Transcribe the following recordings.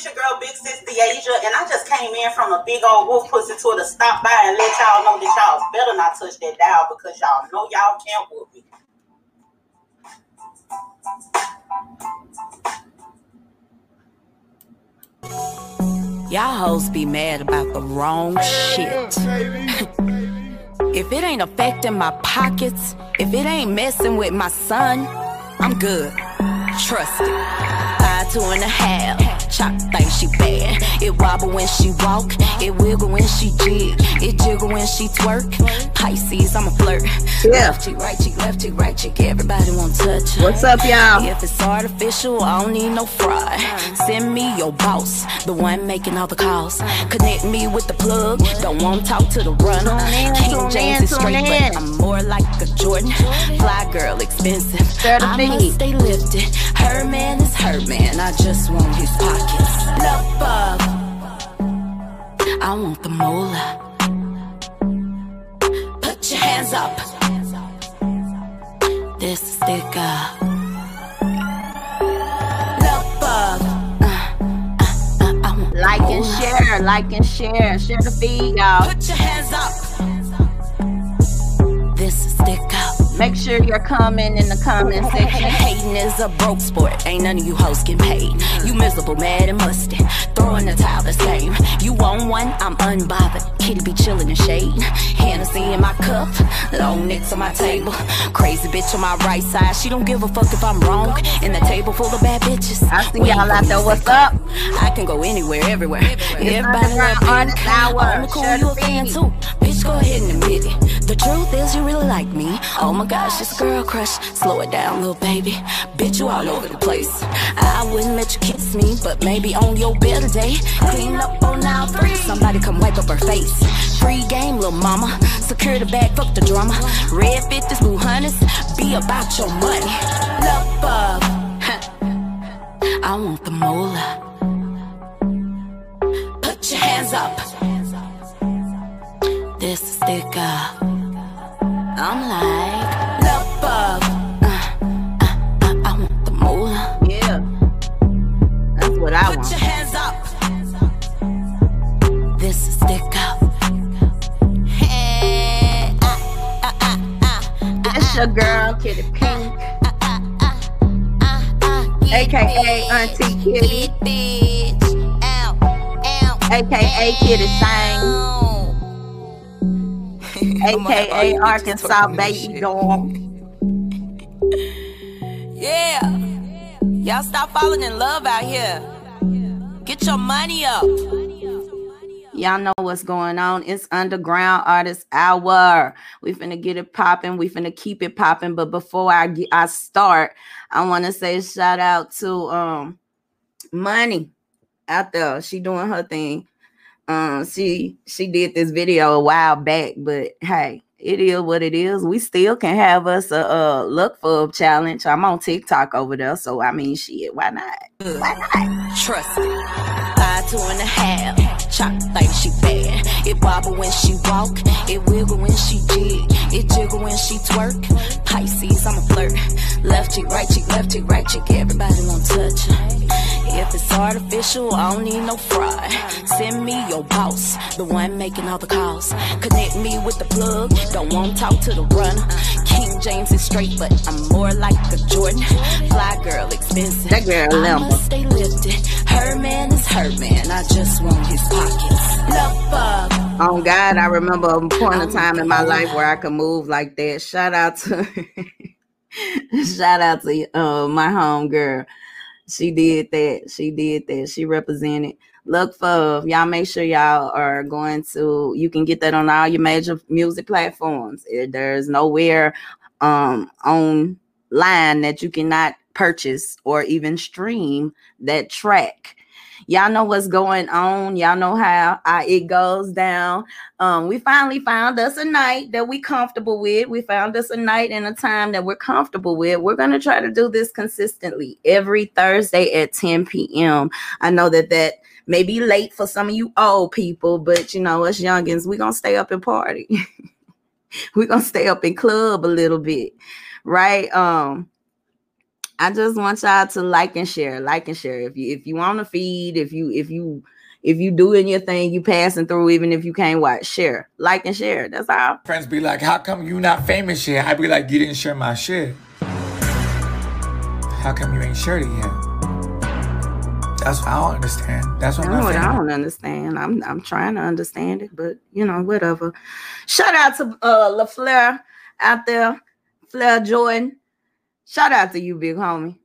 it's your girl Big Sis Deasia, and I just came in from a big old wolf pussy tour to stop by and let y'all know that y'all better not touch that dial because y'all know y'all can't whoop me. Y'all hoes be mad about the wrong shit. if it ain't affecting my pockets, if it ain't messing with my son, I'm good. Trust it two and a half. Chop think she bad. It wobble when she walk. It wiggle when she jig. It jiggle when she twerk. Pisces, I'm a flirt. Yeah. Left cheek, right cheek, left cheek, right cheek. Everybody want touch. What's up, y'all? If it's artificial, I don't need no fraud. Send me your boss, the one making all the calls. Connect me with the plug. Don't want to talk to the runner. King James is straight, but I'm more like a Jordan. Fly girl, expensive. I must stay lifted. Her man is her man. I just want his Love bug. I want the molar. Put your hands up. This is sticker. Love bug. Uh, uh, uh, like and share, like and share, share the feed, y'all. Put your hands up. This is sticker. Make sure you're commenting in the comment section. Hating is a broke sport. Ain't none of you hoes getting paid. You miserable, mad and musty. Throwing the towel the same. You want one? I'm unbothered. Kitty be chilling in shade. Hennessy in my cup. Long necks on my table. Crazy bitch on my right side. She don't give a fuck if I'm wrong. In the table full of bad bitches. I see y'all out there. What's up? I can go anywhere, everywhere. Everybody love me. I'm cool, you a fan too. Bitch, go ahead and The truth is, you really like me. Oh my gosh, it's a girl crush. Slow it down, little baby. Bitch, you all over the place. I wouldn't let you kiss me, but maybe on your better day. Clean up on now three. Somebody come wipe up her face. Free game, little mama. Secure the bag, fuck the drama. Red 50s, blue hundreds. Be about your money. Love bug. I want the molar. Put your hands up. This is sticker. I'm like, love bug. Uh, uh, uh, I want the moolah. Yeah. That's what I Put want. Put your hands up. This is stick up. Hey, uh, uh, uh, it's your girl, Kitty Pink. AKA Auntie Kitty. Bitch. AKA Kitty Sang aka Arkansas baby dog. yeah. Y'all stop falling in love out here. Get your money up. Y'all know what's going on. It's Underground Artist Hour. We finna get it popping. We finna keep it popping. But before I get I start, I want to say shout out to um Money out there. She doing her thing. Um, she she did this video a while back, but hey, it is what it is. We still can have us a, a look for a challenge. I'm on TikTok over there, so I mean, shit, why not? Why not? Trust me. Two and a half. Chop like she bad. It wobble when she walk. It wiggle when she jig. It jiggle when she twerk. Pisces, I'm a flirt. Left cheek, right cheek, left cheek, right cheek. Everybody want touch. If it's artificial, I don't need no fraud. Send me your boss, the one making all the calls. Connect me with the plug, don't want to talk to the runner. King James is straight, but I'm more like a Jordan. Fly girl, expensive. That girl I must stay lifted. Her man is her man, I just want his pockets. Oh God, I remember a point of time in my life where I could move like that. Shout out to shout out to uh, my home girl she did that. She did that. She represented. Look for y'all. Make sure y'all are going to. You can get that on all your major music platforms. There's nowhere um online that you cannot purchase or even stream that track. Y'all know what's going on. Y'all know how uh, it goes down. Um we finally found us a night that we comfortable with. We found us a night and a time that we're comfortable with. We're to try to do this consistently every thursday at 10 p.m i know that that may be late for some of you old people but you know us youngins going to stay up and party we're to stay up in club a little bit right um I just want y'all to like and share, like and share. If you if you want to feed, if you if you if you doing your thing, you passing through, even if you can't watch, share, like and share. That's all. Friends be like, "How come you not famous yet?" I be like, "You didn't share my shit. How come you ain't shared it yet?" That's what I don't understand. That's what, what I don't understand. I'm I'm trying to understand it, but you know, whatever. Shout out to uh LaFleur out there, Flair Jordan. Shout out to you, big homie.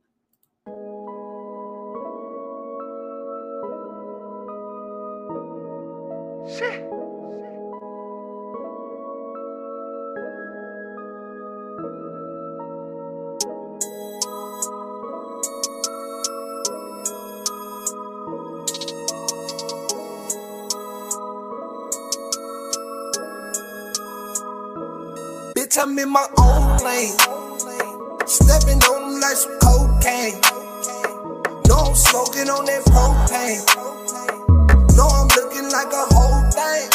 I'm in my own lane. Stepping on them like some cocaine. No, I'm smoking on that propane. No, I'm looking like a whole thing.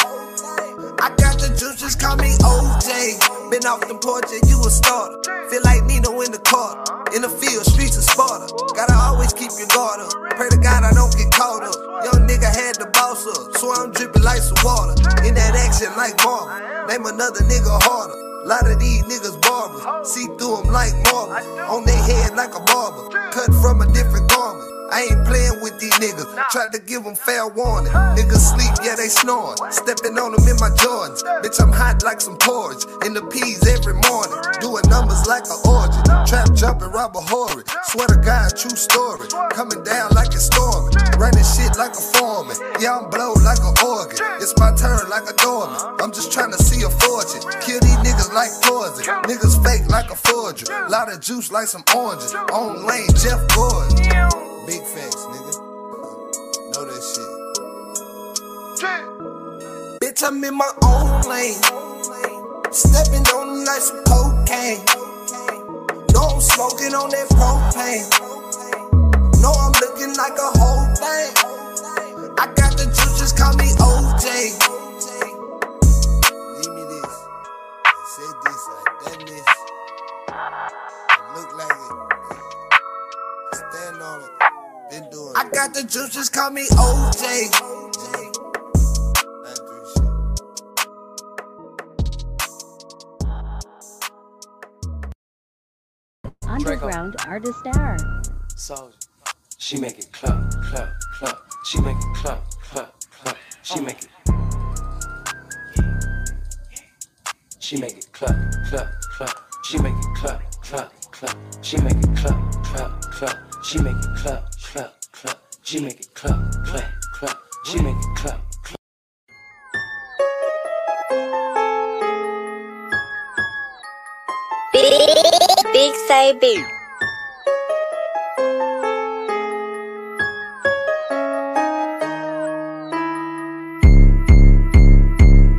I got the juice, just call me OJ. Been off the porch and you a starter. Feel like Nino in the car. In the field, streets of Sparta. Gotta always keep your guard up. Pray to God I don't get caught up. Young nigga had the up, so I'm dripping like some water. In that action like Marvel. Name another nigga harder. Lot of these niggas barbers. See through them like marble. On their head like a barber. Cut from a different garment. I ain't playing with these niggas. Tried to give them fair warning. Niggas sleep, yeah, they snoring. Stepping on them in my Jordans. Bitch, I'm hot like some porridge. In the peas every morning. Doing numbers like an origin. Trap jumping, rob a horrid. Swear to God, true story. Coming down like a storm. Running shit like a foreman. Yeah, I'm blow like an organ. It's my turn like a doorman. I'm just trying to see a fortune. Kill these niggas like poison. Niggas fake like a forger. Lot of juice like some oranges. On lane, Jeff Gordon. Big facts, nigga. Know that shit. Bitch, I'm in my own lane. Stepping on them like some cocaine. No, I'm smoking on that propane. No, I'm looking like a whole thing. I got the juice, just call me OJ. Got the juice, just call me OJ. Underground artist star. Soldier. She make it clap, clap, clap. She make it clap, clap, clap. She make it. She make it clap, clap, clap. She make it clap, clap, clap. She make it clap, clap, clap. She make it clap, clap, clap. She make it clap, clap, clap. She make it clap. clap. Big, big say big.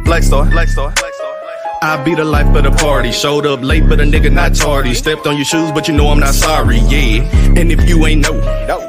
Black Star, Black Star. I be the life of the party. Showed up late, but a nigga not tardy. Stepped on your shoes, but you know I'm not sorry, yeah. And if you ain't know,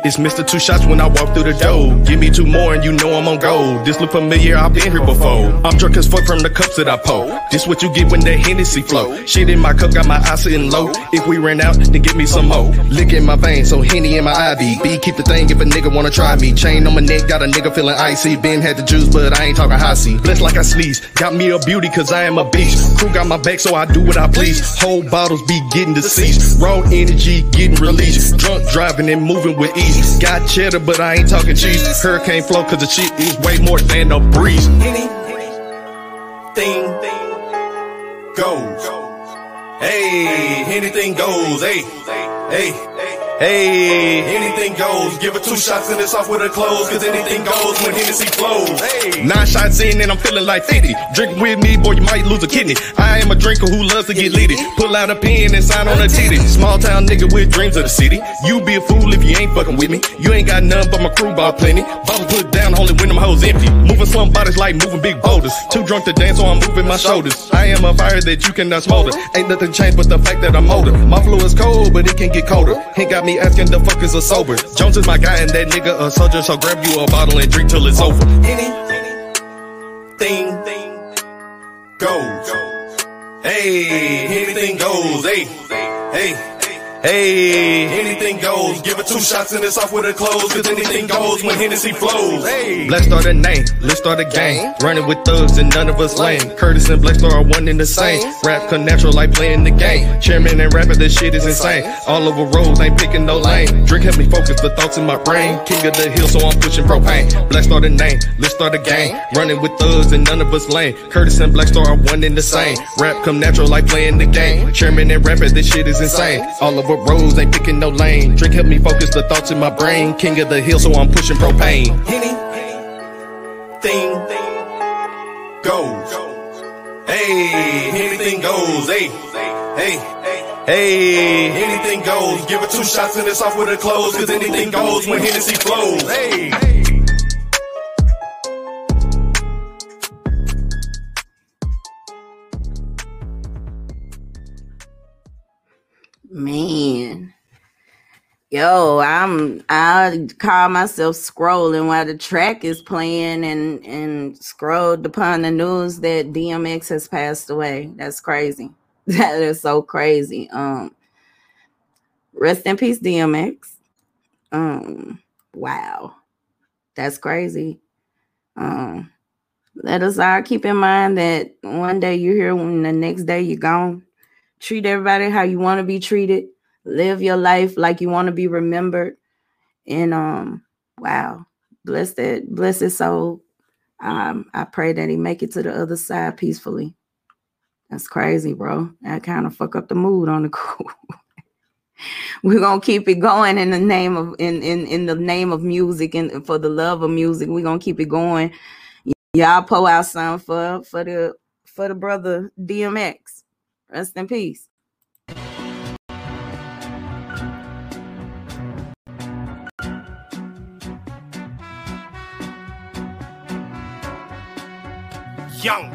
it's Mr. Two Shots when I walk through the door. Give me two more and you know I'm on gold. This look familiar, I've been here before. I'm drunk as fuck from the cups that I pour. This what you get when that Hennessy flow. Shit in my cup, got my eyes sitting low. If we ran out, then give me some more. Lick in my veins, so Henny in my IV. B, keep the thing if a nigga wanna try me. Chain on my neck, got a nigga feeling icy. Ben had the juice, but I ain't talking high C. Blessed like I sneeze. Got me a beauty, cause I am a beast. Crew got my back, so I do what I please. Whole bottles be getting deceased. Raw energy getting released. Drunk driving and moving with ease. Got cheddar, but I ain't talking cheese. Hurricane flow, cause the shit is way more than a breeze. Anything goes. Hey, anything goes. Hey, hey. Hey, anything goes. Give it two shots and it's off with her clothes. Cause anything goes when Hennessy flows. Hey. Nine shots in and I'm feeling like 50. Drink with me, boy, you might lose a kidney. I am a drinker who loves to get litty. Pull out a pen and sign on a titty. Small town nigga with dreams of the city. You be a fool if you ain't fucking with me. You ain't got none but my crew ball plenty. Bottle put down only when them hoes empty. Moving slum bodies like moving big boulders. Too drunk to dance, so I'm moving my shoulders. I am a fire that you cannot smolder. Ain't nothing changed but the fact that I'm older. My flow is cold, but it can get colder. Ain't got me asking the fuck is a sober. Jones is my guy and that nigga a soldier, so grab you a bottle and drink till it's over. Anything goes. Hey, anything goes. Hey, hey. Hey, anything goes. Give it two shots and it's off with a close. Cause anything goes when Hennessy flows. Hey, Black Star the name, let's start a gang. Running with thugs and none of us lame. Curtis and Black Star are one and the same. Rap come natural like playing the game. Chairman and rapper, this shit is insane. All over roads, ain't picking no lane. Drink help me focus the thoughts in my brain. King of the hill, so I'm pushing propane. Black Star the name, let's start a gang. Running with thugs and none of us lame. Curtis and Black Star are one and the same. Rap come natural like playing the game. Chairman and rapper, this shit is insane. All over roads, ain't picking no lane. Drink help me focus the thoughts in my brain. King of the hill, so I'm pushing propane. Anything goes. Hey, anything goes. Hey, hey, hey, anything goes. Give it two shots and it's off with the close. Cause anything goes when Hennessy flows. Hey. Man. Yo, I'm I call myself scrolling while the track is playing and and scrolled upon the news that DMX has passed away. That's crazy. That is so crazy. Um rest in peace, DMX. Um wow. That's crazy. Um let us all keep in mind that one day you're here when the next day you're gone treat everybody how you want to be treated. Live your life like you want to be remembered. And um wow. Bless that bless his soul. Um i pray that he make it to the other side peacefully. That's crazy bro. That kind of fuck up the mood on the crew. We're gonna keep it going in the name of in in in the name of music and for the love of music. We're gonna keep it going. Y'all pull out some for for the for the brother dmx Rest in peace. Young.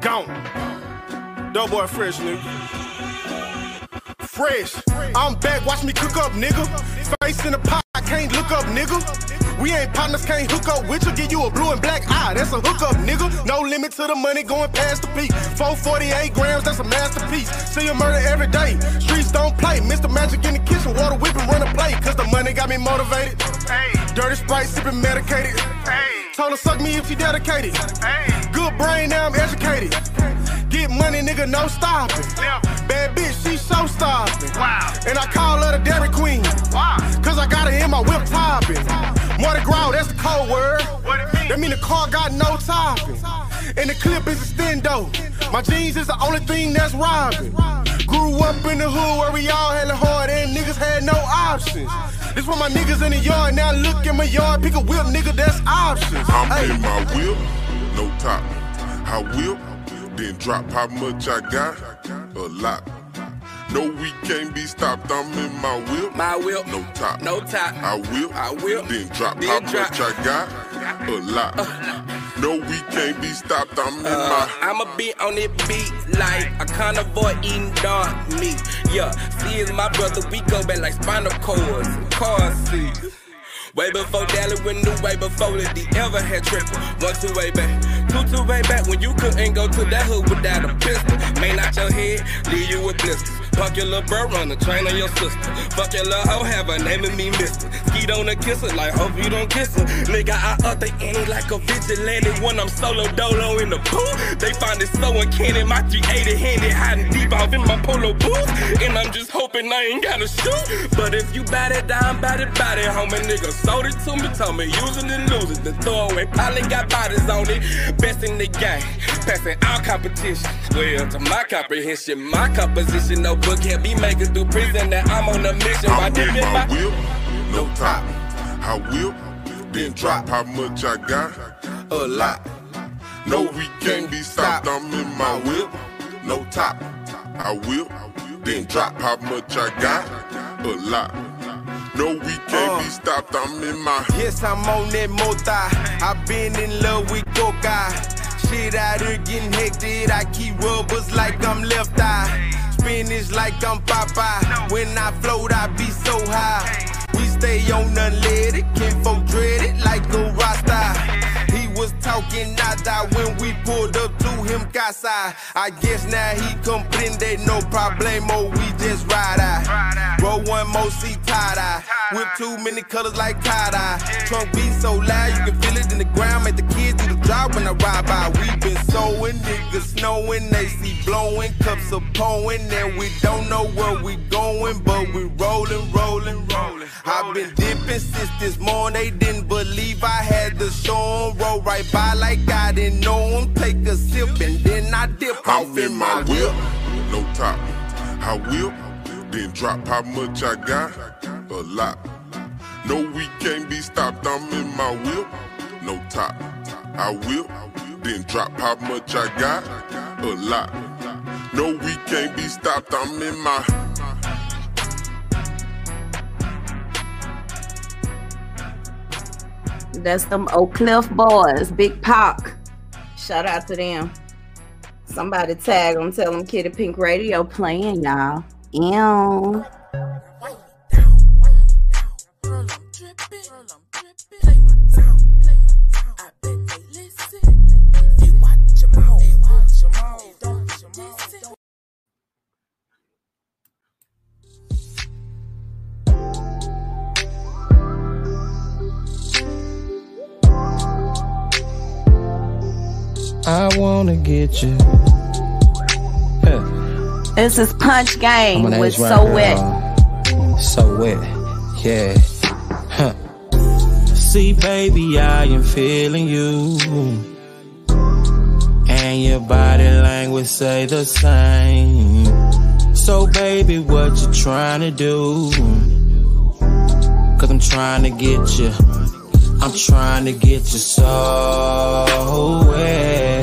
Gone. Doughboy fresh, nigga. Fresh. I'm back, watch me cook up, nigga. Face in the pot, I can't look up, nigga. We ain't partners, can't hook up with you. Give you a blue and black eye, that's a hookup, nigga. No limit to the money going past the peak. 448 grams, that's a masterpiece. See a murder every day. Streets don't play. Mr. Magic in the kitchen, water whipping, run a play. Cause the money got me motivated. Hey. Dirty Sprite, sipping medicated. Hey. Told her suck me if she dedicated. Hey. Good brain, now I'm educated. Get money, nigga, no stopping. Bad bitch, she so stopping. Wow. And I call her the Dairy Queen. Wow. Cause I got her in my whip topping. Mardi Gras, that's the code word. What it mean? That mean the car got no topping. And the clip is a stendo. My jeans is the only thing that's robbing. Grew up in the hood where we all had it hard and niggas had no options. This for my niggas in the yard. Now look in my yard, pick a whip, nigga, that's options. I'm Hey. in my whip, no top. I whip, then drop how much I got. A lot. No, we can't be stopped. I'm in my whip. My whip, No top. no top. I whip. I whip. Then drop Then how drop. much I got. A lot. No, we can't be stopped. I'm in Uh, my. I'ma be on it beat like a carnivore eating dog meat. Yeah, see, is my brother. We go back like spinal cords, car seats. Way before Dallas went new, way before that he ever had triple. One two way back, two two way back when you couldn't go to that hood without a pistol. Man out your head, leave you with blisters. Fuck your little bro, run the train on your sister. Fuck your little hoe, have her naming me Mister. Skeet on a kisser, like hope you don't kiss her. Nigga, I up the ante like a vigilante when I'm solo dolo in the pool. They find it so uncanny, my 380 handed, hiding deep off in my polo boots. And I'm just hoping I ain't gotta shoot. But if you bat it down, bat it, bat it, homie, nigga sold it to me, told me it and lose it. The throwaway probably got bodies on it. Best in the game, passing all competition. Well, to my comprehension, my composition, no book can't be making through prison. That I'm on a mission. Why I'm in in my my whip, no top. I whip, then drop how much I got. A lot. No, we can't be stopped. I'm in my whip, no top. I whip, then drop how much I got. A lot. No, we can't be uh. stopped. I'm in my. Yes, I'm on that mota. I've been in love with coca. Shit out here getting hectic. I keep rubbers like I'm left eye. Spinach like I'm Popeye. When I float, I be so high. We stay on unleaded. Kinfolk dread it like a Rasta. Talking. nada when we pulled up to him casa. I guess now he comprende, no problemo, we just ride out. Roll one more seat tie dye. Whip too many colors like tie dye. Trunk beat so loud you can feel it in the ground. Make the kids do the drop when I ride by. We been sowing, niggas snowing, they see blowing, cups are pouring, and we don't know where we going, but we rolling, rolling, rolling. I've been dipping since this morning. They didn't believe I had the show. Roll right by like I didn't know 'em. Take a sip and then I dip I'm off in my whip, no top. I whip, then drop how much I got, a lot. No, we can't be stopped. I'm in my whip, no top. I whip, then drop how much I got, a lot. No, we can't be stopped. I'm in my. That's them Oak Cliff boys, Big Pac. Shout out to them. Somebody tag them, tell them Kitty Pink Radio playing, y'all. Ew. I wanna get you. This is Punch Game I'ma with right So Wet. uh, So wet, yeah. Huh. See, baby, I am feeling you. And your body language say the same. So, baby, what you trying to do? Cause I'm trying to get you. I'm trying to get you so wet.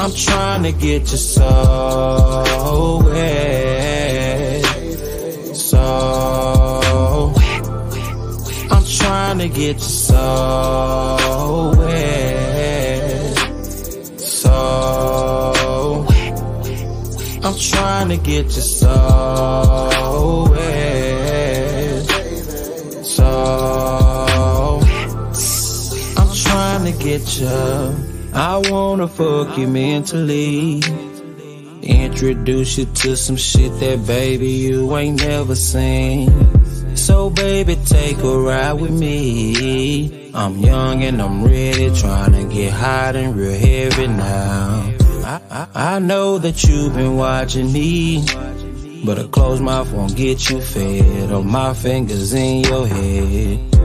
I'm trying to get you so wet. So I'm trying to get you so wet. So I'm trying to get you so wet. So I'm trying to get you. I wanna fuck you mentally. Introduce you to some shit that baby you ain't never seen. So baby, take a ride with me. I'm young and I'm ready, trying to get hot and real heavy now. I, I, I know that you've been watching me, but a closed mouth won't get you fed. Or my fingers in your head.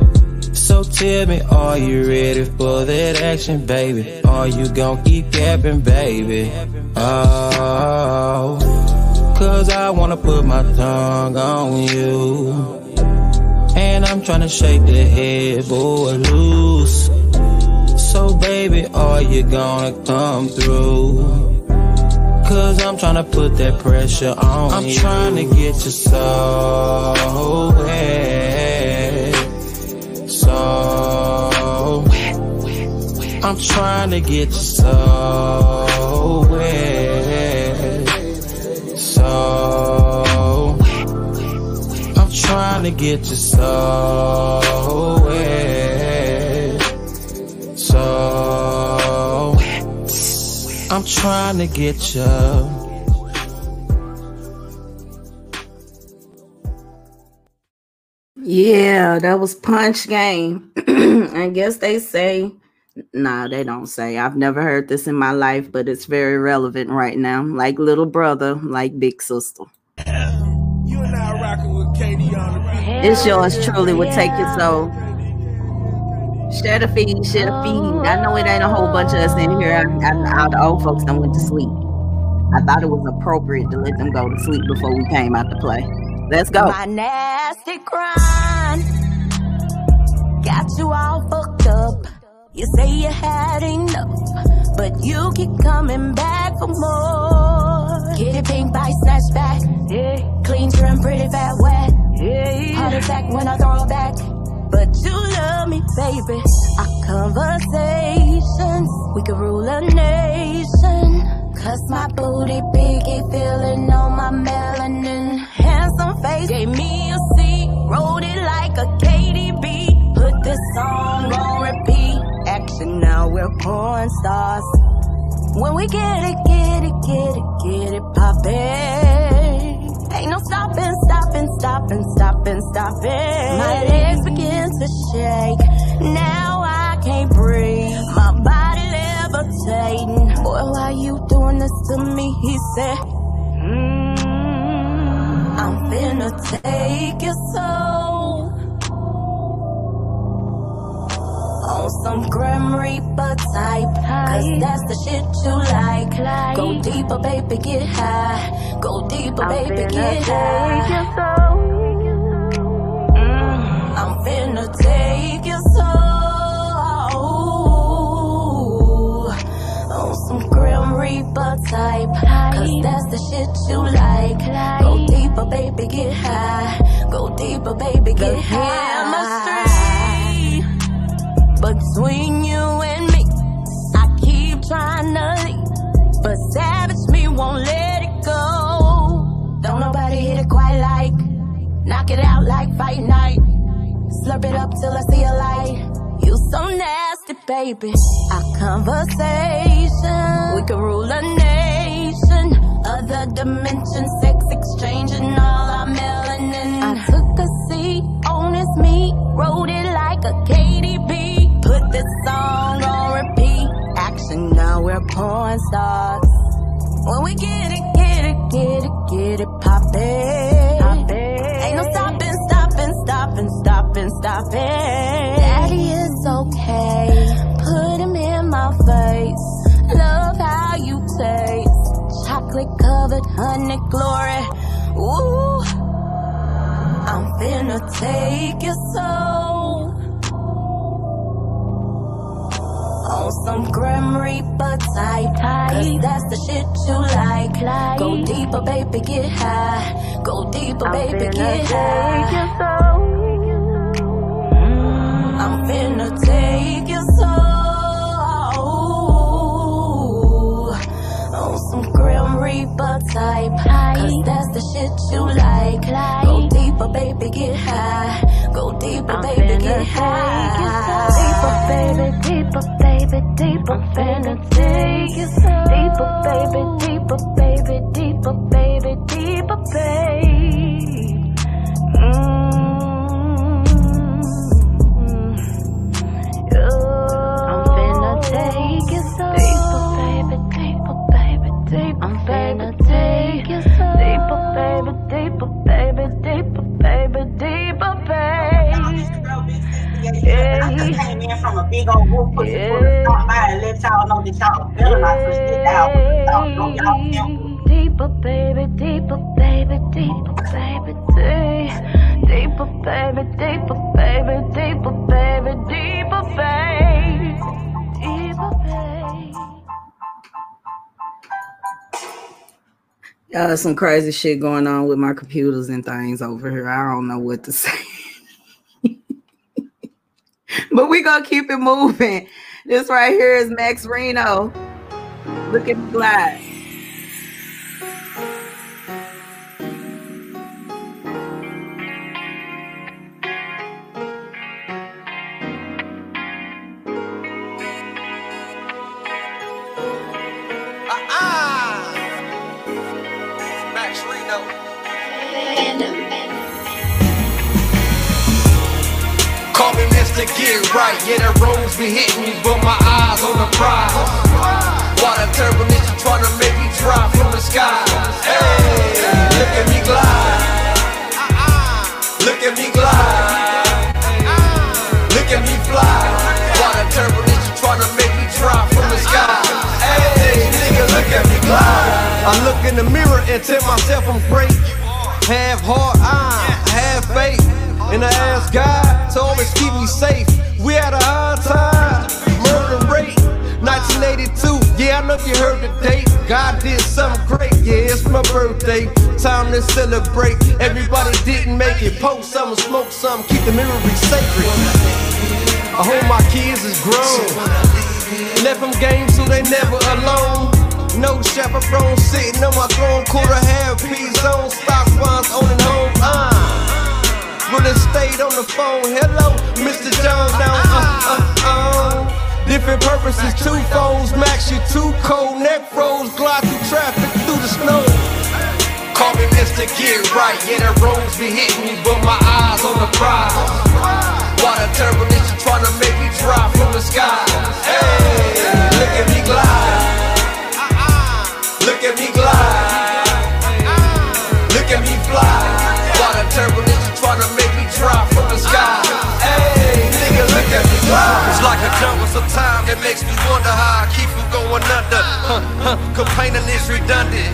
So tell me, are you ready for that action, baby? Are you gon' keep capping, baby? Oh, cause I wanna put my tongue on you. And I'm tryna shake the head, headboard loose. So baby, are you gonna come through? Cause I'm tryna put that pressure on I'm you. trying to get you so wet. I'm trying to get you so wet. So I'm trying to get you so wet. So I'm trying to get you. Yeah, that was Punch Game. I guess they say, nah, they don't say. I've never heard this in my life, but it's very relevant right now. Like little brother, like big sister. You and I rocking with KD on the beat. It's yours truly would take your soul. Share the feed, share the feed. I know it ain't a whole bunch of us in here. I, I, all the old folks done went to sleep. I thought it was appropriate to let them go to sleep before we came out to play. Let's go. My nasty grind got you all fucked up. You say you had enough, but you keep coming back for more. Get it pink by snatch back. Yeah. Clean, trim, pretty, fat, wet. Yeah. Heart attack when I throw back. But you love me, baby. Our conversations, we could rule a nation. Cause my booty big, it feeling on my melanin. Handsome face gave me a C, wrote it like a KDB. Porn stars. When we get it, get it, get it, get it poppin'. Ain't no stopping, stopping, stopping, stopping, stopping. My legs begin to shake. Now I can't breathe. My body levitating. Boy, why you doing this to me? He said, mm, I'm finna take your soul. On some Grim Reaper type. Cause that's the shit you like. Go deeper, baby, get high. Go deeper, baby, get high. Mm, I'm finna take your soul. On some Grim Reaper type. Cause that's the shit you like. Go deeper, baby, get high. Go deeper, baby, get high. Between you and me, I keep trying to leave, but savage me won't let it go. Don't nobody hit it quite like, knock it out like fight night. Slurp it up till I see a light. You so nasty, baby. Our conversation, we can rule a nation. Other dimension, sex exchanging all our melanin. I took a seat on his meat, wrote it like a KDB. This song on repeat. Action, now we're porn stars. When we get it, get it, get it, get it poppin'. Ain't no stopping, stopping, stopping, stopping, stopping. Daddy is okay. Put him in my face. Love how you taste. Chocolate covered honey glory. Ooh. I'm finna take your soul. On some Grim Reaper type. Cause that's the shit you like. Go deeper, baby, get high. Go deeper, baby, get high. Mm, I'm finna take your soul. Reaper type. Cause that's the shit you like. Go deeper, baby, get high. Go deeper, baby, get high. Deeper, baby, deeper, baby, deeper, finna take you deeper, baby, deeper, baby, deeper, baby, deeper, baby. I'm finna take you so deeper, baby, deeper, baby, deeper, baby, deeper, baby. I just came in from a big old wolf pussy full of stop by and let y'all know that y'all better not touch that down because y'all know y'all can't. Deeper, baby, deeper, baby, deeper, baby, deep. Deeper, baby, deeper, baby, deeper, baby, deeper, baby. Deeper, baby. Y'all, some crazy shit going on with my computers and things over here. I don't know what to say. but we gonna keep it moving. This right here is Max Reno. Look at the glide. Right, yeah, the roads be hitting me, but my eyes on the prize. Water turbulence trying to make me drop from the sky. Hey, look at me glide. Look at me glide. Look at me fly. Water turbulence trying to make me drop from the sky. Hey, nigga, look at me glide. I look in the mirror and tell myself I'm great. Have heart, eye, have faith. And I ask God to always keep me safe. We had a hard time, murder rate. 1982, yeah, I know you heard the date. God did something great, yeah, it's my birthday. Time to celebrate. Everybody didn't make it. Post something, smoke something, keep the memory sacred. I hope my kids is grown. Left them games so they never alone. No chaperone sitting on my throne, quarter half piece on stock ones owning home. Uh. Real estate on the phone, hello, Mr. Jones down, uh, uh, uh. Different purposes, two phones, max you two cold, neck froze, glide through traffic through the snow. Call me Mr. Get Right, yeah, the roads be hitting me, but my eyes on the prize. Water turbulence trying to make me drop from the sky. Hey, look at me glide. Look at me glide. Look at me fly. Water turbulence to make me drop from the sky. Hey, nigga, look at me fly. It's like a jungle time that makes me wonder how I keep from going under. Huh, huh, complaining is redundant.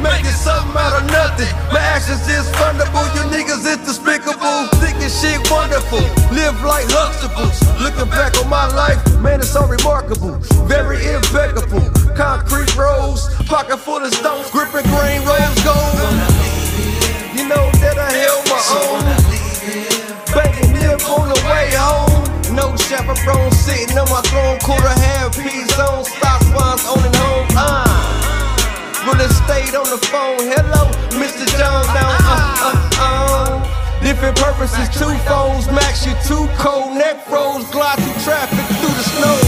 Making something out of nothing. My actions is fundable. You niggas is despicable. Thinking shit wonderful. Live like Huxtables. Looking back on my life, man, it's so remarkable. Very impeccable. Concrete roads, pocket full of stones, gripping grain rose gold. You know that I held my own. Banking nip on the way home. No chaperone sitting on my throne. Quarter half piece on stock ones owning home. Uh. Really stayed on the phone. Hello, Mr. Jones down. Uh, uh, uh. Different purposes, two phones, max you two cold, neck froze, glide through traffic through the snow.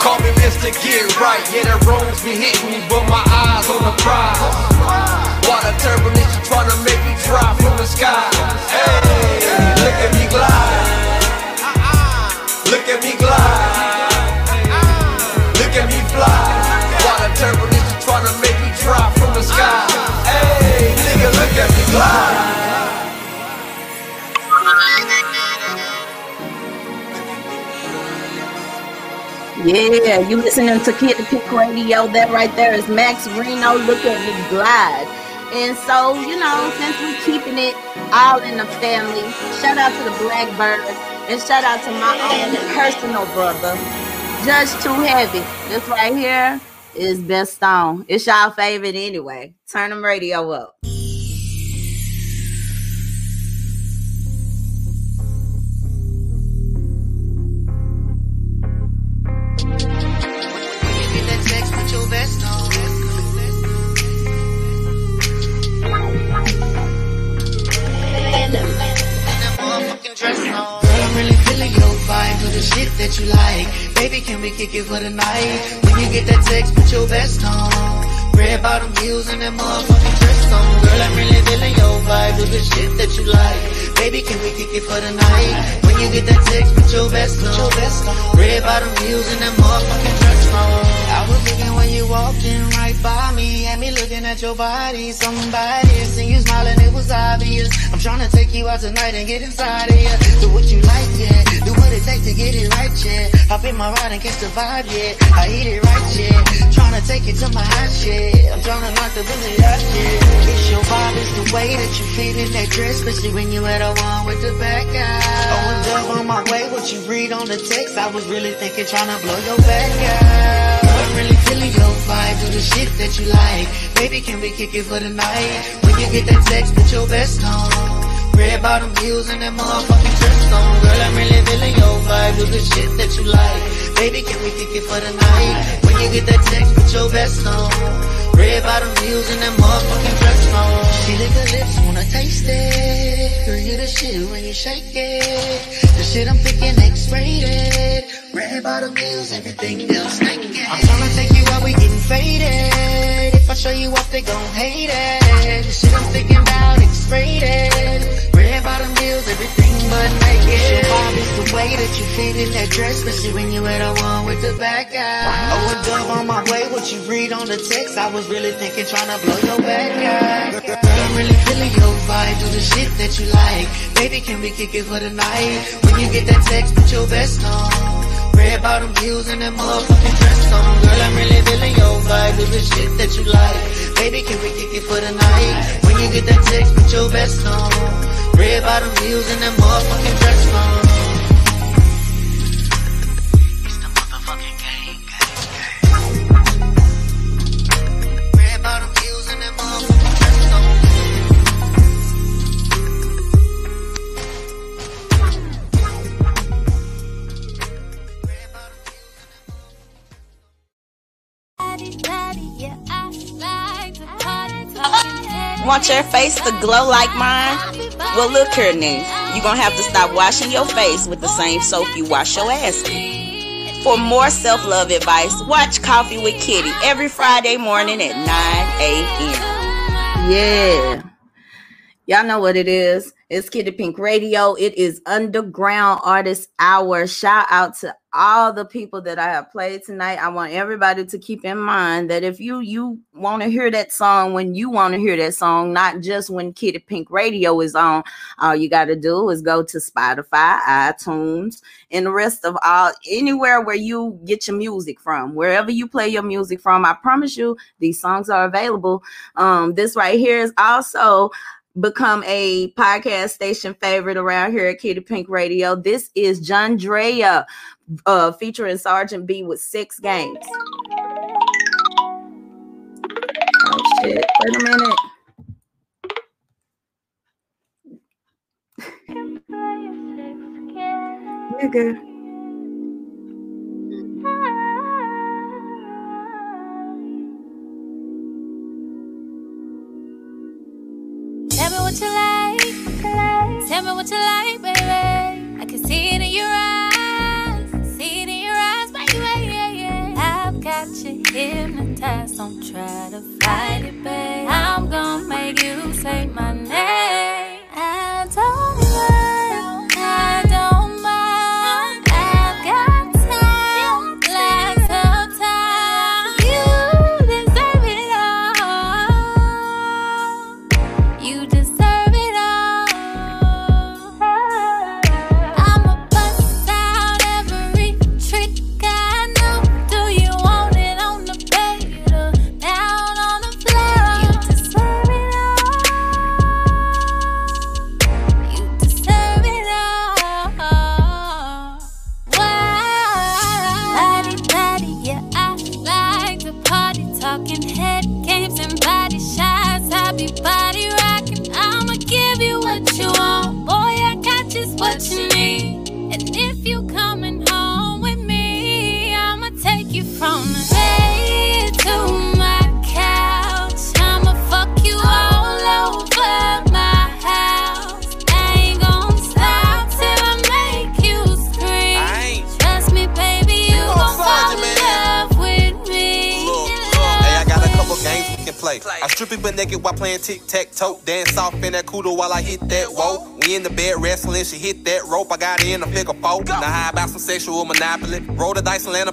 Call me Mr. Get Right, yeah, the roads be hitting me, but my eyes on the prize. Water turbulence trying to make me drop from the sky. Hey, look at me glide. Look at me glide. Look at me fly. Water turbulence trying to make me drop from the sky. Hey, nigga, look at me glide. Yeah, you listening to Kitty Pink Radio. That right there is Max Reno. Look at me glide. And so, you know, since we're keeping it all in the family, shout out to the Blackbirds and shout out to my own personal brother, Judge Too Heavy. This right here is Best Song. It's y'all favorite anyway. Turn them radio up. I'm really feeling your vibe, do the shit that you like. Baby, can we kick it for the night? When you get that text, put your best on. Red bottom heels and that motherfucking dress on. Girl, I'm really feeling your vibe, do the shit that you like. Baby, can we kick it for the night? When you get that text, put on. Your best on. Red bottom heels and that motherfucking dress on. I was looking when you walked right by me, had me looking at your body. Somebody seen you smiling, it was obvious. I'm trying to take you out tonight and get inside of you. Do what you like, yeah. Do what it takes to get it right, yeah. Hop in my ride and catch the vibe, yeah. I hit it right, yeah. Trying to take you to my hot shit. I'm trying to knock the bullet out, yeah. It's your vibe, it's the way that you fit in that dress, especially when you at a one with the back out. Oh, and up on my way, what you read on the text. I was really thinking, trying to blow your back out. Really your vibe, do the shit that you like. Baby, can we kick it for the night? When you get that text, put your best on. Red bottom heels and that motherfucking dress on. Girl, I'm really feeling your vibe, do the shit that you like. Baby, can we kick it for the night? When you get that text, put your best on. Red bottom heels and that motherfucking dress on. She lick her lips, wanna taste it. Girl, you the shit when you shake it. The shit I'm thinking X-rated. Red bottom heels, everything else naked. I'm tryna take out, we getting faded. If I show you off, they gon' hate it. The shit I'm thinking about X-rated. Red bottom heels, everything but naked. Your vibe is the way that you fit in that dress, especially when you at a one with the back out. Oh, a dove on my way, what you read on the text. I was really thinking, tryna blow your back out. Girl, I'm really feeling your vibe, do the shit that you like. Baby, can we kick it for the night? When you get that text, put your best on. Red bottom heels and that motherfucking dress on. Girl, I'm really feeling your vibe, do the shit that you like. Baby, can we kick it for the night? When you get that text, put your best on. Red bottom heels and that motherfucking dress on. Want your face to glow like mine? Well, look here, now. You're gonna have to stop washing your face with the same soap you wash your ass with. For more self love advice, watch Coffee with Kitty every Friday morning at 9 a.m. Yeah. Y'all know what it is. It's Kitty Pink Radio. It is Underground Artist Hour. Shout out to all the people that I have played tonight. I want everybody to keep in mind that if you you want to hear that song when you want to hear that song, not just when Kitty Pink Radio is on, all you got to do is go to Spotify, iTunes, and the rest of all anywhere where you get your music from, wherever you play your music from. I promise you, these songs are available. Um, this right here is also become a podcast station favorite around here at Kitty Pink Radio. This is Jandrea uh, featuring Sergeant B with six games. Oh shit! Wait a minute. Nigga. What you like. Tell me what you like, baby. I can see it in your eyes. See it in your eyes, baby. Yeah, yeah. I've got you hypnotized. Don't try to fight it, babe. I'm gonna make you say my name. I don't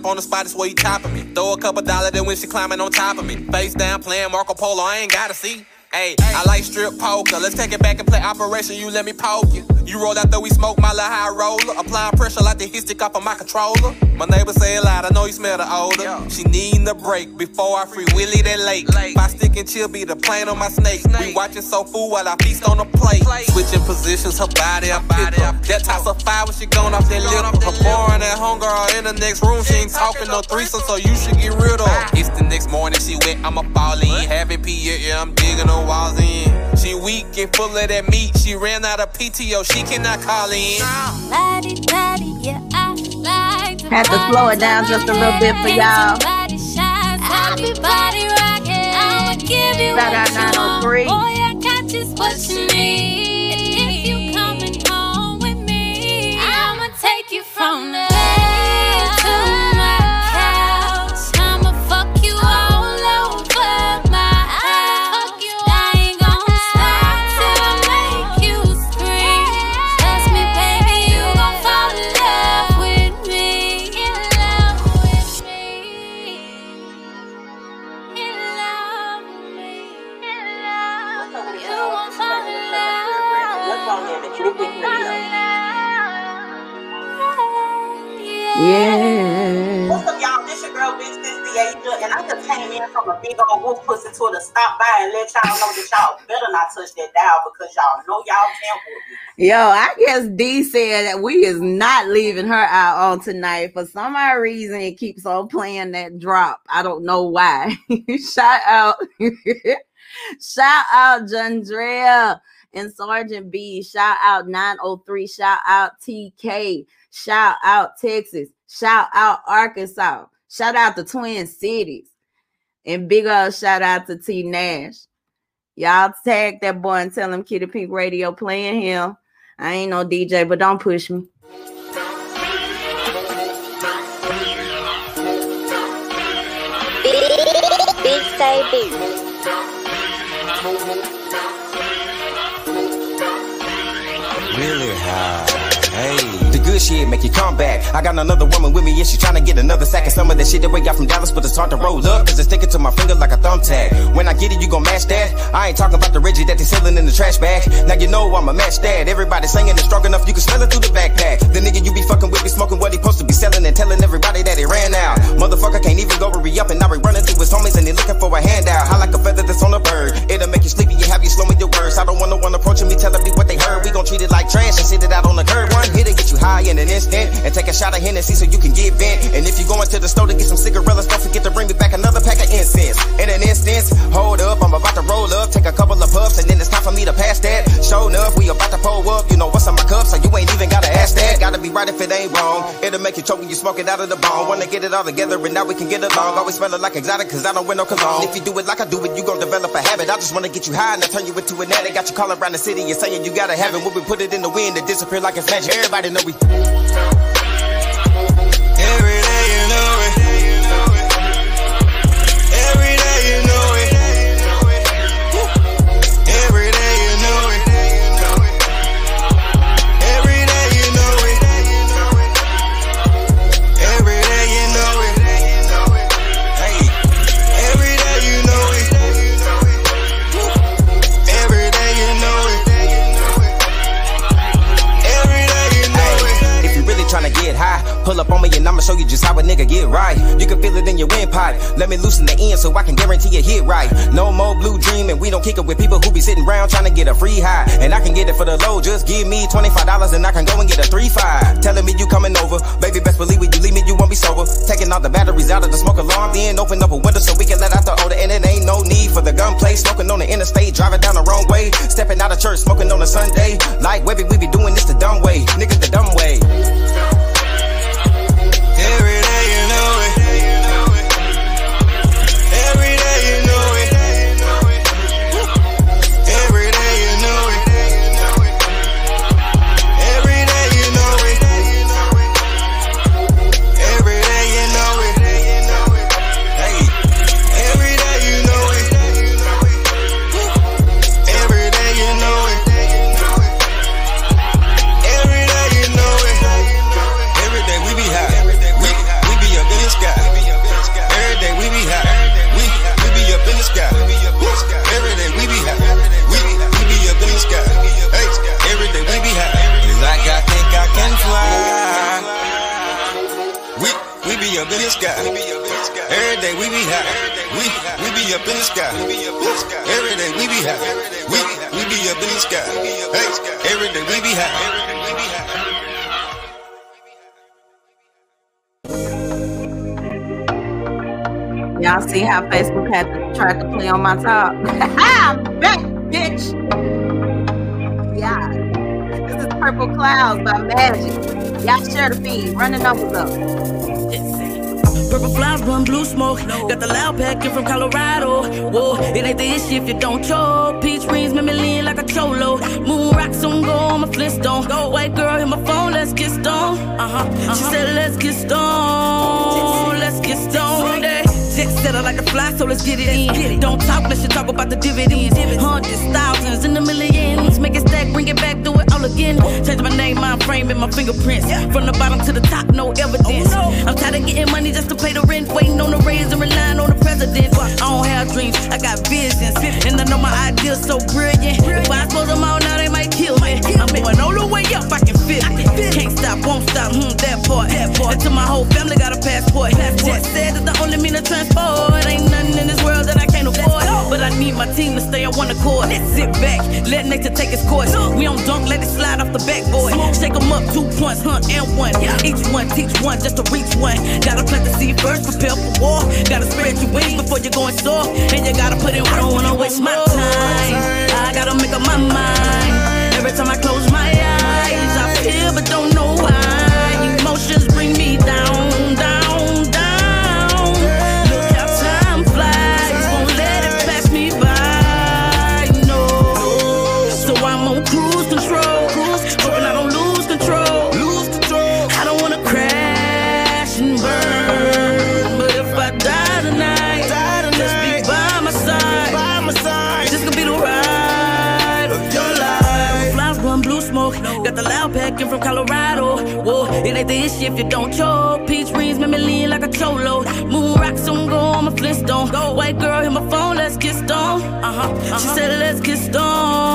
on the spot, it's where you chopping me. Throw a couple dollars then when she climbing on top of me. Face down playing Marco Polo, I ain't gotta see. Hey, I like strip poker. Let's take it back and play Operation. You let me poke you. You roll out though we smoke my little high roller. Applying pressure like the hit stick off of my controller. My neighbor say it loud, I know you smell the odor. She needin' a break before I free Willie that late. My stick and chill be the plane on my snake. We watching so food while I feast on the plate. Switching positions, her body I pick up. That toss of fire when she going off that lip. Her boring at homegirl in the next room. She ain't talking no threesome, so you should get rid of. It's the next morning, she wet, I'ma fall in. Having P, yeah, yeah, I'm digging her walls in. She weak and full of that meat. She ran out of PTO, she cannot call in. Body, body, yeah, like to Had to slow it down just a little bit for y'all. Body shots, I be body rocking. I'ma give you what you want. 903. Boy, I got just what you need. A big old wolf pussy to stop by and let y'all know that y'all better not touch that dial because y'all know y'all can't. Yo, I guess D said that we is not leaving her out on tonight. For some odd reason, it keeps on playing that drop. I don't know why. Shout out. Shout out Jandrea and Sergeant B. Shout out 903. Shout out TK. Shout out Texas. Shout out Arkansas. Shout out the Twin Cities. And big old shout out to T Nash. Y'all tag that boy and tell him Kitty Pink Radio playing him. I ain't no DJ, but don't push me. Big Say Big. Good shit make you come back. I got another woman with me, and she tryna get another sack of some of that shit that we got from Dallas, but it's hard to roll up, cause it's sticking to my finger like a thumbtack. When I get it, you gon' match that. I ain't talking about the Reggie that they selling in the trash bag. Now you know I'ma match that. Everybody singing it strong enough, you can smell it through the backpack. The nigga you be fucking with be smoking what he supposed to be selling and telling everybody that he ran out. Motherfucker can't even go re up and now he running through his homies and he looking for a handout. High like a feather that's on a bird. It'll make you sleepy, you have you slow me your words. I don't want no one approaching me, telling me what they heard. We gon' treat it like trash and sit it out on the curb. One hit to get you high in an instant and take a shot of Hennessy so you can get bent. And if you going to the store to get some cigarettes, don't forget to bring me back another pack of incense. In an instance, hold up, I'm about to roll up, take a couple of puffs, and then it's time for me to pass that. Show enough, we about to pull up. You know what's in my cup, so you ain't even gotta ask that. Gotta be right if it ain't wrong. It'll make you choke when you smoke it out of the bone. Wanna get it all together, and now we can get along. Always smelling like exotic, cause I don't wear no cologne. If you do it like I do it, you gon' develop a habit. I just wanna get you high and I turn you into an addict. Got you calling around the city and saying you gotta have it. When we put it in the wind, it disappear like it's magic. Everybody know we. Yeah. Show you just how a nigga get right. You can feel it in your windpipe. Let me loosen the end so I can guarantee a hit right. No more blue dream and we don't kick it with people who be sitting around trying to get a free high. And I can get it for the low. Just give me $25 and I can go and get a 3-5. Telling me you coming over. Baby, best believe when you leave me, you won't be sober. Taking all the batteries out of the smoke alarm. Then open up a window so we can let out the odor. And it ain't no need for the gunplay. Smoking on the interstate, driving down the wrong way. Stepping out of church, smoking on a Sunday. Like Webby, we be doing this the dumb way. Niggas the dumb way. Up in the sky. Every day we be high. We, we be up in the sky. Hey, every day we be high. Y'all see how Facebook had to try to play on my top? Ah, I'm back, bitch. Yeah. This is Purple Clouds by Magic. Y'all share the feed. Run the numbers up. Purple flowers, run blue smoke. Got the loud pack in from Colorado. Whoa, it ain't the issue if you don't choke. Peach rings make me lean like a cholo. Moon rocks on go on my Flintstone. White girl hit my phone, let's get stoned. Uh huh. She said, let's get stoned. Let's get stoned. eh. Jet setter like a fly, so let's get it in. Don't talk, let's just talk about the dividends. Hundreds, thousands, in the millions. Make it stack, bring it back, do it again. Change my name, my frame, and my fingerprints. From the bottom to the top, no evidence. Oh, I'm tired of getting money just to pay the rent. Waiting on the raise and relying on the president. I don't have dreams, I got visions. And I know my ideas so brilliant. If I expose them all now, they might kill me. I'm going all the way up, I can feel it. Can't stop, won't stop, hmm, that part. Until my whole family got a passport. Jet said that the only mean of transport. Ain't nothing in this world that I can't afford. But I need my team to stay on one accord. Sit back, let nature take its course. We don't dunk, let it slide off the backboard. Shake 'em up, two points, hunt and one. Each one, teach one, just to reach one. Gotta plant the seed first, prepare for war. Gotta spread your wings before you're going soar. And you gotta put in work. I don't wanna waste my time. I gotta make up my mind. Every time I close my eyes, I feel but don't know why. Emotions from Colorado. Whoa, it ain't the issue if you don't choke. Peach rings make me lean like a cholo. Moon rocks on go, I'm a Flintstone. Go, white girl, hit my phone, let's get stoned. Uh huh. Uh-huh. She said, let's get stoned.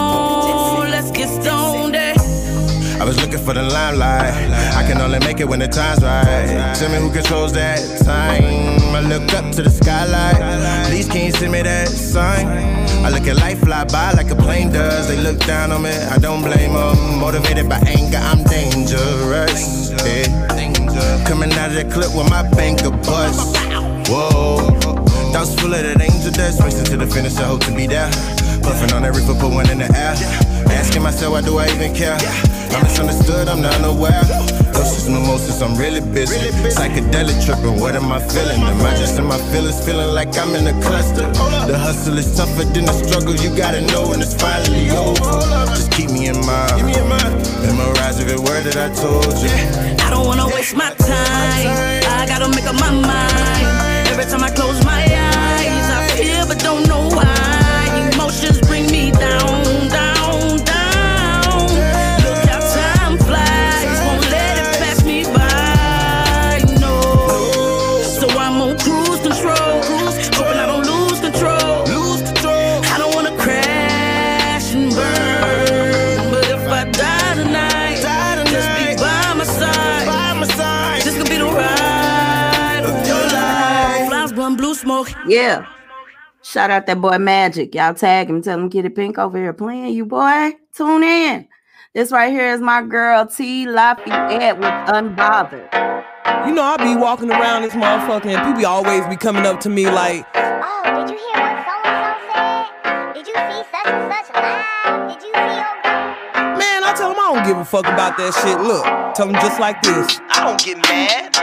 Looking for the limelight. I can only make it when the time's right. Tell me who controls that time. I look up to the skylight. Please can you send me that sign? I look at life fly by like a plane does. They look down on me, I don't blame them. Motivated by anger, I'm dangerous. Yeah. Coming out of the clip with my banker bust. Whoa. Thoughts full of that angel dust. Racing to the finish, I hope to be there. Puffing on every foot, put one in the air. Asking myself, why do I even care? I'm misunderstood, I'm not aware. Those mimosas, I'm really busy. Psychedelic tripping, what am I feeling? Am I just in my feelings, feeling like I'm in a cluster? The hustle is tougher than the struggle, you gotta know when it's finally over. Just keep me in mind. Memorize every word that I told you. I don't wanna waste my time. I gotta make up my mind. Every time I close my eyes, I feel but don't know why. Yeah. Shout out that boy Magic. Y'all tag him, tell him Kitty Pink over here playing you, boy. Tune in. This right here is my girl T Lafayette with Unbothered. You know, I be walking around this motherfucker and people always be coming up to me like, Oh, did you hear what so and so said? Did you see such and such live? Did you see old man, I tell them I don't give a fuck about that shit. Look, tell them just like this. I don't get mad.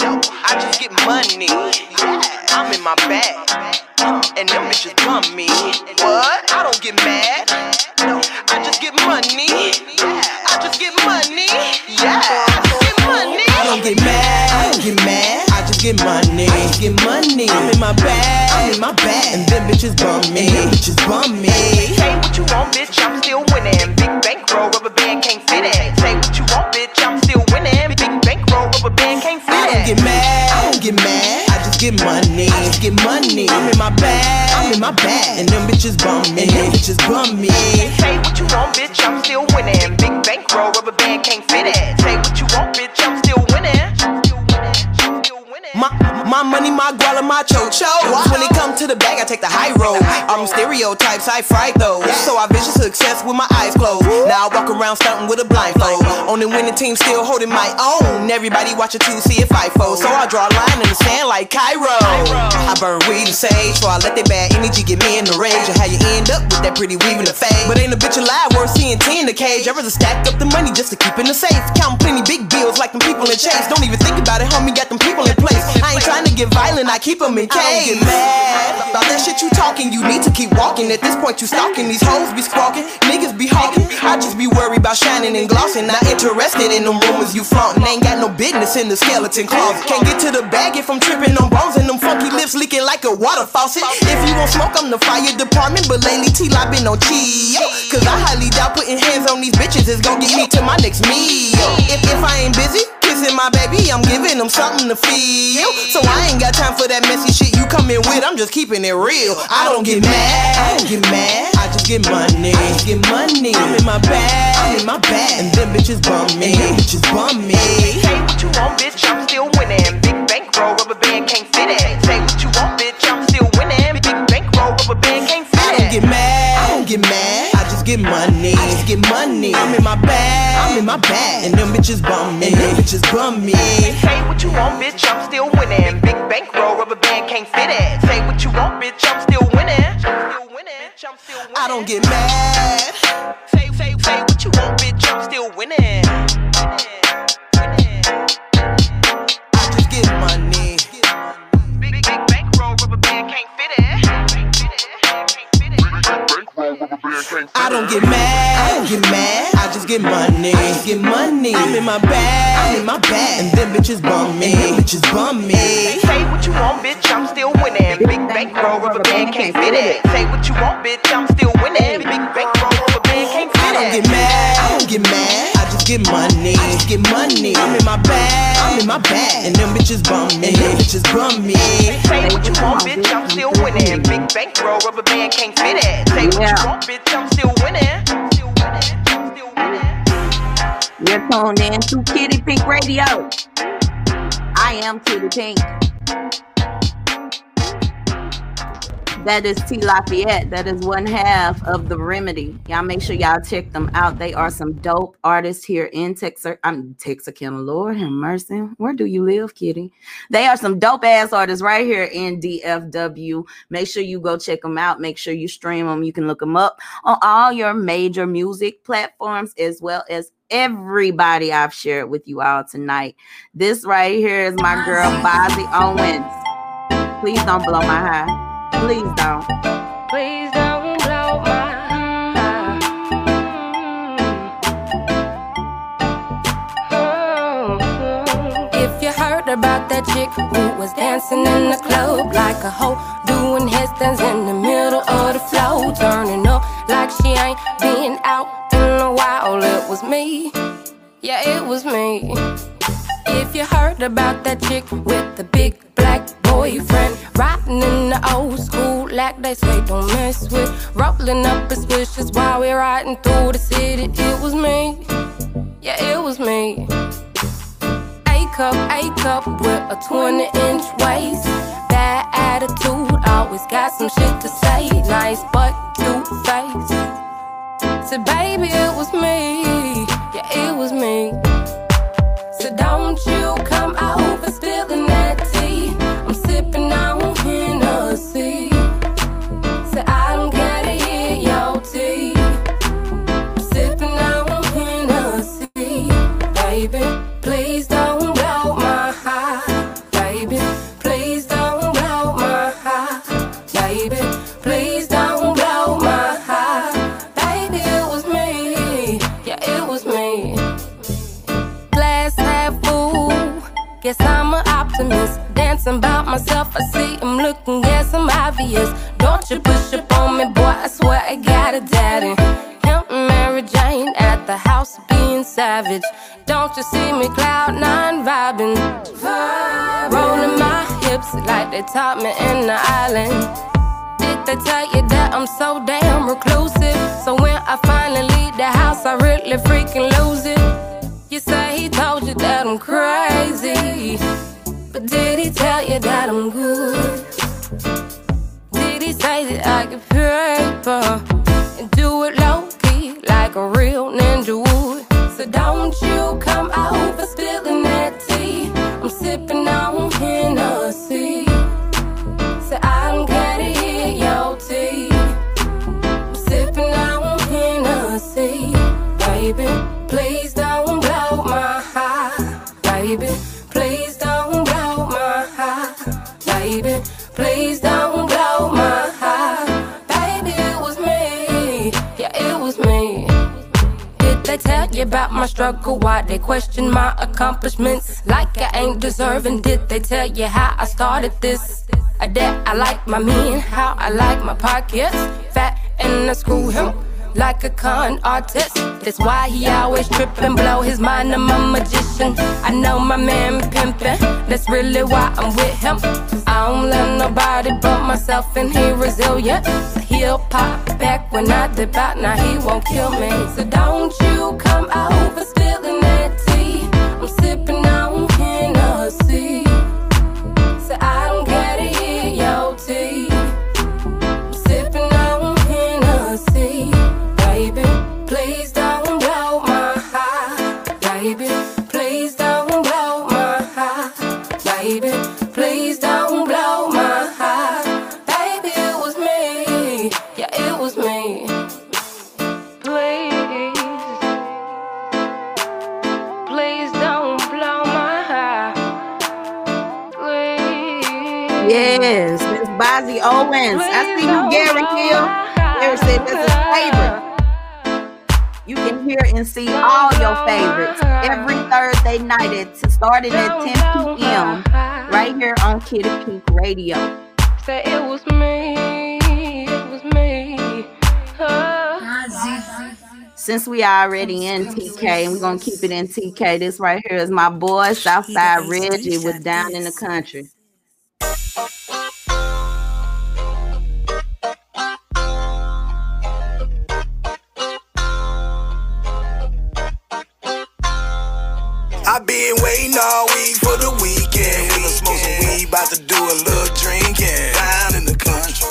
No, I just get money. I'm in my bag. And them bitches bum me. What? I don't get mad. I just get money. I just get money. Yeah, I just get money. I don't get mad, I don't get mad. I just get money, I just get money. I'm in my bag, I'm in my bag, and them bitches bum me, them bitches bum me. Say what you want, bitch, I'm still winning. Big bankroll, rubber band can't fit it. Say what you want, bitch, I'm still winning. Big bankroll, rubber band can't fit it. I don't get mad, I don't get mad. Get money, I just get money. I'm in my bag, I'm in my bag, and them bitches bum me, And them bitches bum me. Say what you want, bitch, I'm still winning. Big bankroll, rubber band can't fit it. Say what you want, bitch, I'm still winning. Still winning. still winning. My, my money, my guala, my chocho. When it comes to the bag, I take the high road. I'm stereotypes, I fright those. So I vision success with my eyes closed. Now I walk around stunting with a blindfold. On the winning team, still holding my own. Everybody watching to see if I fold. So I draw a line in the sand like Cairo. I burn weed and sage, so I let that bad energy get me in the rage. Or how you end up with that pretty weave in the fade. But ain't a bitch alive worth seeing 10 in the cage. I rather stack up the money just to keep in the safe. Counting plenty big bills like them people in chase. Don't even think about it, homie, got them people in place. I ain't trying to get violent, I keep them in cage. I mad about that shit you talking. You need to keep walking. At this point, you stalking. These hoes be squawking, niggas be hawking. I just be worried about shining and glossing. Not interested in them rumors you flaunting. Ain't got no business in the skeleton closet. Can't get to the bag if I'm tripping on bones and them funky lips leaking like a water faucet. If you want smoke, I'm the fire department. But lately, T-Lop been on chill. Cause I highly doubt putting hands on these bitches is gonna get me to my next meal. If, if I ain't busy, kissing my baby, I'm giving them something to feel. So I ain't got time for that messy shit you come in with. I'm just keeping it real. I don't get mad, I don't get mad. I just get money, I just get money. I'm in my bag, I'm in my bag, and them bitches bum me, And them bitches bum me. Say what you want, bitch, I'm still winning. Big bankroll, rubber band can't fit it. Say what you want, bitch, I'm still winning. Big bankroll, rubber band can't fit I don't get mad, I don't get mad. Just get money, I just get money. I'm in my bag, I'm in my bag, and them bitches bum me, And them bitches bum me. Say what you want, bitch, I'm still winning. Big bankroll, rubber band can't fit it. Say what you want, bitch, I'm still winning. I don't get mad. Don't get mad, I don't get mad. I just get money, I just get money. I'm in my bag, I'm in my bag, and them bitches bum me, And them bitches bum me. Say what you want, bitch, I'm still winning. Big bankroll, rubber band can't fit it. Say what you want, bitch, I'm still winning. Big bankroll, don't get mad, I don't get mad. I just just get money. I just get money. I'm in my bag. I'm in my bag. And them bitches bum me. And them bitches bum me. Say what you want, bitch, I'm still winning. Big bankroll, rubber band can't fit it. Say what you want, bitch, I'm still winning. You're tuned in to Kitty Pink Radio. I am Kitty Pink. That is T Lafayette. That is one half of the remedy. Y'all make sure y'all check them out. They are some dope artists here in Texas. I'm Texarkana. Lord have mercy. Where do you live, Kitty? They are some dope ass artists right here in DFW. Make sure you go check them out. Make sure you stream them. You can look them up on all your major music platforms as well as everybody I've shared with you all tonight. This right here is my girl, Bozzy Owens. Please don't blow my high. Please don't. Please don't blow my mind. If you heard about that chick who was dancing in the club like a hoe, doing headstands in the middle of the floor, turning up like she ain't been out in a while, it was me. Yeah, it was me. If you heard about that chick with the big boyfriend, riding in the old school like they say don't mess with, rolling up his wishes while we're riding through the city, it was me. Yeah, it was me. A cup, A cup with a 20 inch waist. Bad attitude, always got some shit to say. Nice but cute face. Said, baby, it was me. Yeah, it was me. Myself, I see him looking, guess I'm obvious. Don't you push up on me, boy, I swear I got a daddy. Him and Mary Jane at the house being savage. Don't you see me cloud nine vibing? Rolling my hips like they taught me in the island. Did they tell you that I'm so damn reclusive? So when I finally leave the house, I really freaking my struggle? Why they question my accomplishments? Like I ain't deserving. Did they tell you how I started this? I that I like my men, how I like my pockets. Fat and I screw him like a con artist. That's why he always trippin', blow his mind. I'm a magician. I know my man pimpin'. That's really why I'm with him. I don't love nobody but myself, and he resilient. So he'll pop back when I dip out. Now he won't kill me. So don't you come over I see you, Gary Hill. Gary said that's his favorite. You can hear and see all your favorites every Thursday night at starting at 10 p.m. right here on Kitty Pink Radio. Say it was me, it was me. Oh. since we are already in TK and we're gonna keep it in TK, this right here is my boy Southside Reggie with Down in the Country. I been waiting all week for the weekend. We done smoke some weed, about to do a little drinking. Down in the country.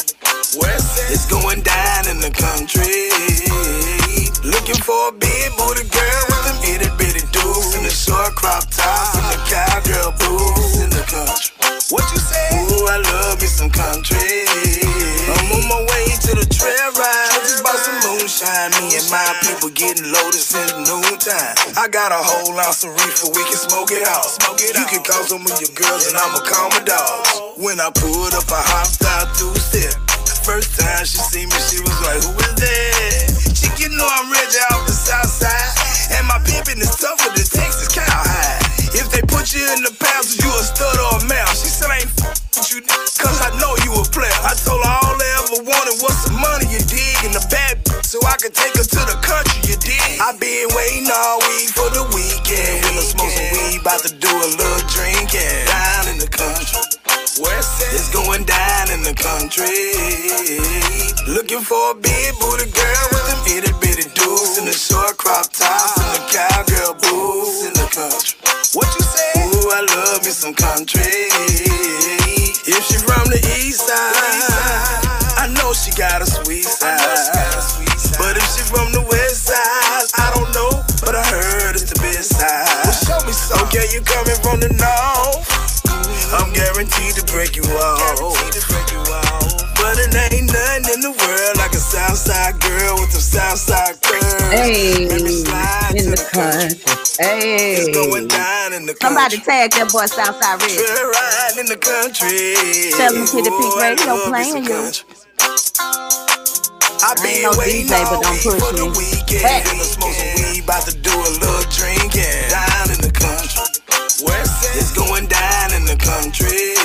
It's going down in the country. Looking for a big booty girl with them itty bitty dudes and the short crop tops and the cowgirl boots in the country. What you say? Ooh, I love me some country. Some. Me and my people getting loaded since noontime. I got a whole ounce of reefer, we can smoke it out. Smoke it you can call some of your girls and I'ma call my dogs. When I pulled up, I hopped out two step. First time she see me, she was like, Who is that? Chick, you know I'm Reggie off the south side. And my pimpin' is tougher than Texas cowhide. If they put you in the pounds, you a stud or a mouse. She said, I ain't f- with you, cause I know you a player. I told her all I could take her to the country, you dig. I been waiting all week for the weekend. When I smoke some weed, about to do a little drinking. Down in the country. It's going down in the country. Looking for a big booty girl with them itty bitty dudes and the short crop tops and the cowgirl boots in the country. What you say? Ooh, I love me some country. If she from the east side, you coming from the north? I'm guaranteed to break you off. But it ain't nothing in the world like a Southside girl with some Southside curves. Hey, Let me slide in the country. Hey, going down in the somebody tag that boy Southside. We're riding in the country. Tell him Ooh, I Radio playing you. I ain't been no DJ, but don't push the me. Hey. Gonna smoke some weed, about to do a little drinking. It's going down in the country.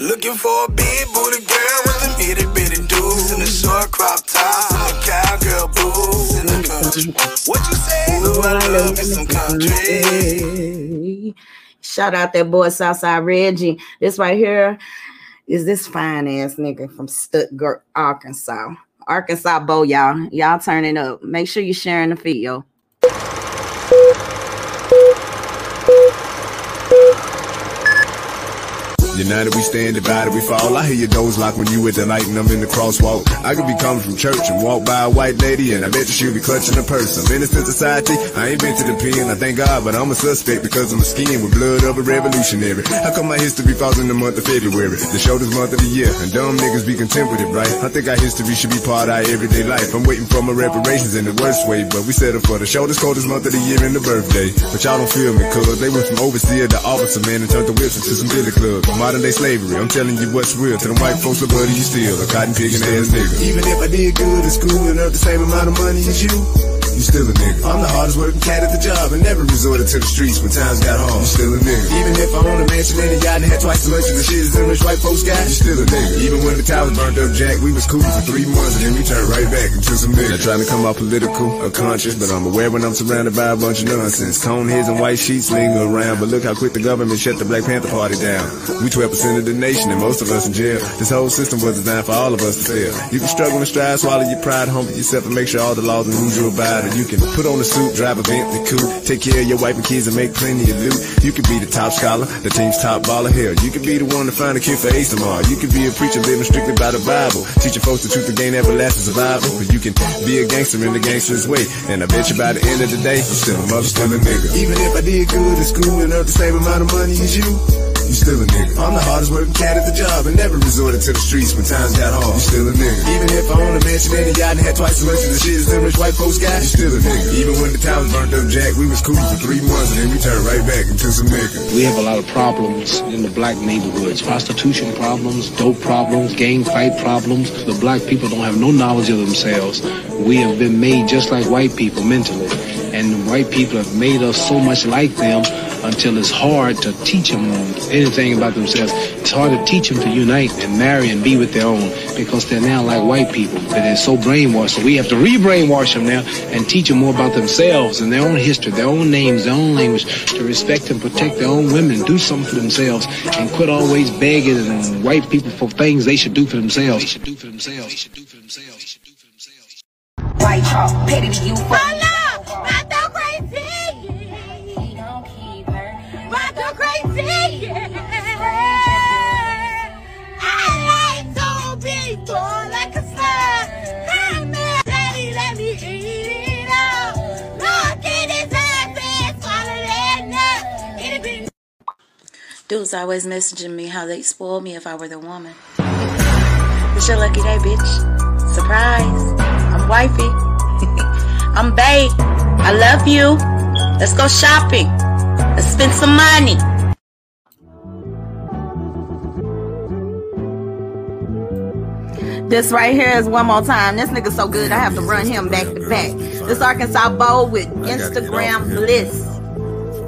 Looking for a big booty girl with them itty bitty dudes short crop and cowgirl boots in the country. What you say? Ooh, I love me some country. Shout out that boy Southside Reggie. This right here is this fine ass nigga from Stuttgart, Arkansas. Arkansas Bo, y'all. Y'all turn it up. Make sure you're sharing the video. United we stand, divided we fall. I hear your doors lock when you at the light and I'm in the crosswalk. I could be coming from church and walk by a white lady and I bet you she'll be clutching a purse. I'm innocent society, I ain't been to the pen, I thank God, but I'm a suspect because I'm a skin with blood of a revolutionary. How come my history falls in the month of February, the shortest month of the year, and dumb niggas be it, right? I think our history should be part of our everyday life. I'm waiting for my reparations in the worst way, but we settle for the shortest, coldest month of the year and the birthday. But y'all don't feel me, cuz they went from overseer to officer man and turned the whips into some billy clubs. Modern day slavery, I'm telling you what's real. To the white folks, the buddy, you still a cotton picking ass nigga. Even if I did good in school and earned the same amount of money as you, You still a nigga. I'm the hardest working cat at the job and never resorted to the streets when times got hard. You still a nigga. Even if I own a mansion and a yacht and had twice as much as the shit as them rich white folks got, You still a nigga. Even when the towers burned up, Jack, we was cool for three months and then we turned right back into some niggas. Not trying to come off political or conscious, but I'm aware when I'm surrounded by a bunch of nonsense. Cone heads and white sheets linger around, but look how quick the government shut the Black Panther Party down. We 12% of the nation and most of us in jail. This whole system was designed for all of us to fail. You can struggle and strive, swallow your pride, humble yourself and make sure all the laws and rules you abide. You can put on a suit, drive a Bentley coupe, take care of your wife and kids and make plenty of loot. You could be the top scholar, the team's top baller. Hell, you could be the one to find a cure for AIDS tomorrow. You could be a preacher living strictly by the Bible, teaching folks the truth to gain everlasting survival. Or you can be a gangster in the gangster's way, and I bet you by the end of the day, you still a mother, nigga. Even if I did good in school and earned the same amount of money as you, You still a nigga. I'm the hardest working cat at the job and never resorted to the streets when times got hard. You still a nigga. Even if I own a mansion and a yacht and had twice as much as the shit as them rich white folks got, You still a nigga. Even when the towers burned up, Jack, we was cool for three months and then we turned right back into some niggas. We have a lot of problems in the black neighborhoods. Prostitution problems, dope problems, gang fight problems. The black people don't have no knowledge of themselves. We have been made just like white people mentally. And the white people have made us so much like them until it's hard to teach them anything about themselves. It's hard to teach them to unite and marry and be with their own because they're now like white people. But they're so brainwashed. So we have to re-brainwash them now and teach them more about themselves and their own history, their own names, their own language, to respect and protect their own women, do something for themselves, and quit always begging and white people for things they should do for themselves. They should do for themselves. They should do for themselves. White chalk, petty to you. Dudes always messaging me how they'd spoil me if I were the woman. It's your lucky day, bitch. Surprise. I'm wifey. I'm bae. I love you. Let's go shopping. Let's spend some money. This right here is one more time. This nigga so good, I have to run him back to back. This Arkansas Bo with Instagram Bliss.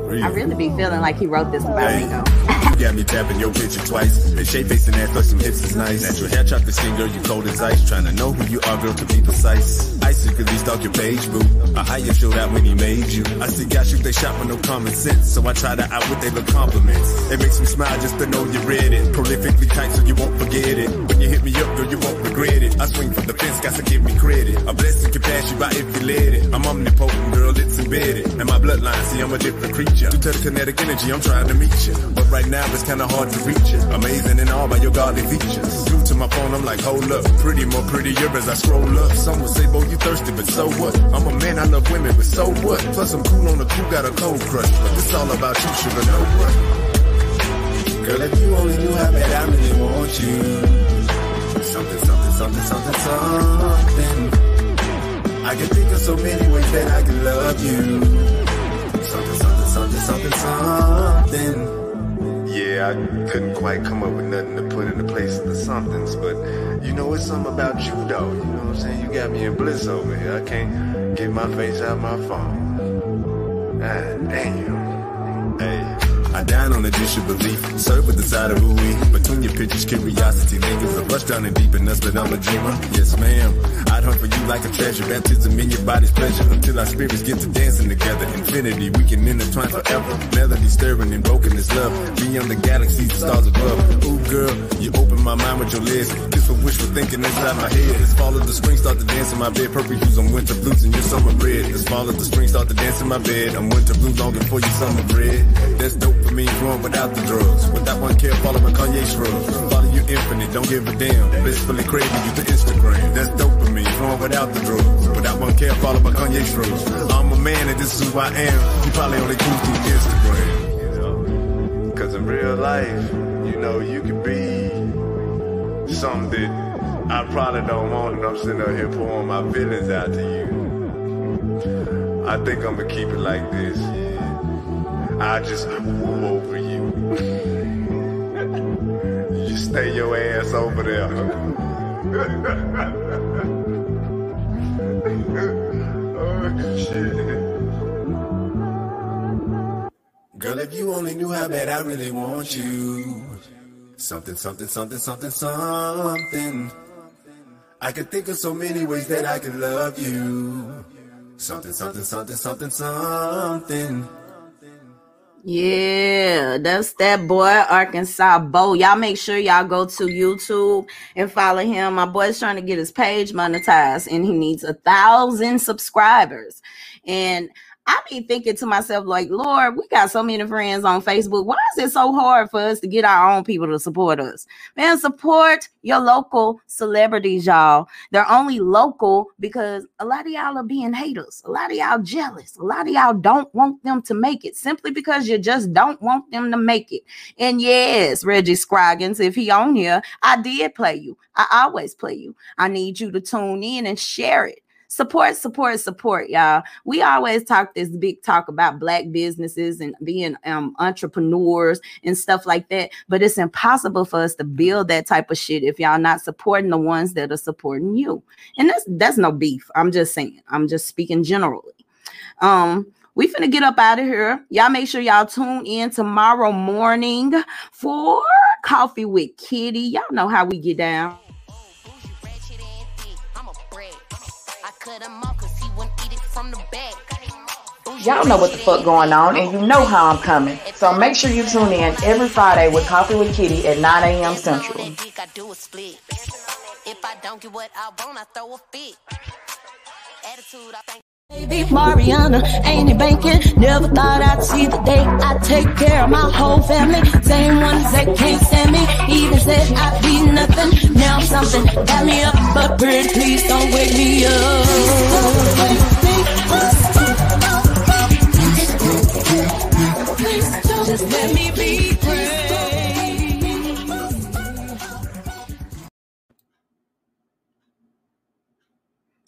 I really be feeling like he wrote this about me though. Got me tapping your picture twice. The shape facing that plus some hips is nice. Natural hair chocolate skin, girl, you cold as ice. Trying to know who you are, girl, to be precise. I secretly stalk your page, boo. I you showed out when he made you. I see guys shoot they shot with no common sense. So I try to out outwit they look compliments. It makes me smile just to know you read it. Prolifically tight so you won't forget it. When you hit me up, girl, you won't regret it. I swing from the fence, got to give me credit. A blessing can pass you by if you let it. I'm omnipotent, girl, it's embedded. And my bloodline, see, I'm a different creature. Due to the kinetic energy, I'm trying to meet you. But right now, it's kinda hard to reach you. Amazing and all by your godly features. Glued to my phone, I'm like, hold up. Pretty more prettier as I scroll up. Some would say, boy, you thirsty, but so what? I'm a man, I love women, but so what? Plus, I'm cool on the cool, got a cold crush. But this all about you, sugar, know what? Girl, if you only knew how bad I really want you. Something, something, something, something, something. I can think of so many ways that I can love you. Something, something, something, something, something. Yeah, I couldn't quite come up with nothing to put in the place of the somethings, but you know, it's something about you though. You know what I'm saying? You got me in bliss over here. I can't get my face out my phone. Ah, damn. Hey. I dine on a dish of belief, serve with the side of ooey. Between your pictures, curiosity lingers. A rush down and deep in us, but I'm a dreamer. Yes, ma'am. I'd hunt for you like a treasure. Baptism in your body's pleasure. Until our spirits get to dancing together. Infinity, we can intertwine forever. Melody stirring and broken is love. Beyond the galaxies, the stars above. Ooh, girl, you open my mind with your lips. Kiss for wishful thinking inside my head. This fall of the spring, start to dance in my bed. Purple hues on winter blues and your summer red. This fall of the spring, start to dance in my bed. I'm winter blues longing for your summer red. That's dope for me, growing without the drugs. Without one care, follow my Kanye shrug. Follow you infinite, don't give a damn. Blissfully craving you to Instagram. That's dopamine, flowing without the drugs. Without one care, follow my Kanye shrug. I'm a man and this is who I am. You probably only cool through Instagram. Cause in real life, you know, you could be something that I probably don't want, and I'm sitting up here pouring my feelings out to you. I think I'm gonna keep it like this. I just woo over you. you stay your ass over there. oh shit. Girl, if you only knew how bad I really want you. Something, something, something, something, something. I could think of so many ways that I could love you. Something, something, something, something, something. Yeah, that's that boy Arkansas Bo. Y'all make sure y'all go to YouTube and follow him. My boy's trying to get his page monetized and he needs a thousand subscribers. And I be thinking to myself, like, Lord, we got so many friends on Facebook. Why is it so hard for us to get our own people to support us? Man, support your local celebrities, y'all. They're only local because a lot of y'all are being haters. A lot of y'all jealous. A lot of y'all don't want them to make it simply because you just don't want them to make it. And yes, Reggie Scroggins, if he on here, I did play you. I always play you. I need you to tune in and share it support support support y'all we always talk this big talk about black businesses and being um, entrepreneurs and stuff like that but it's impossible for us to build that type of shit if y'all not supporting the ones that are supporting you and that's that's no beef i'm just saying i'm just speaking generally Um, we finna get up out of here. Y'all make sure y'all tune in tomorrow morning for coffee with Kitty. Y'all know how we get down. Y'all know what the fuck going on, and you know how I'm coming. So make sure you tune in every Friday with Coffee with Kitty at 9 a.m. Central. If I don't get what I want, I throw a fit. Attitude, I think. Baby Mariana, ain't it banking? Never thought I'd see the day I take care of my whole family. Same ones that can't stand me, even said I'd be nothing. Now I'm something, got me up, but pretty please don't wake me up. Just let me be.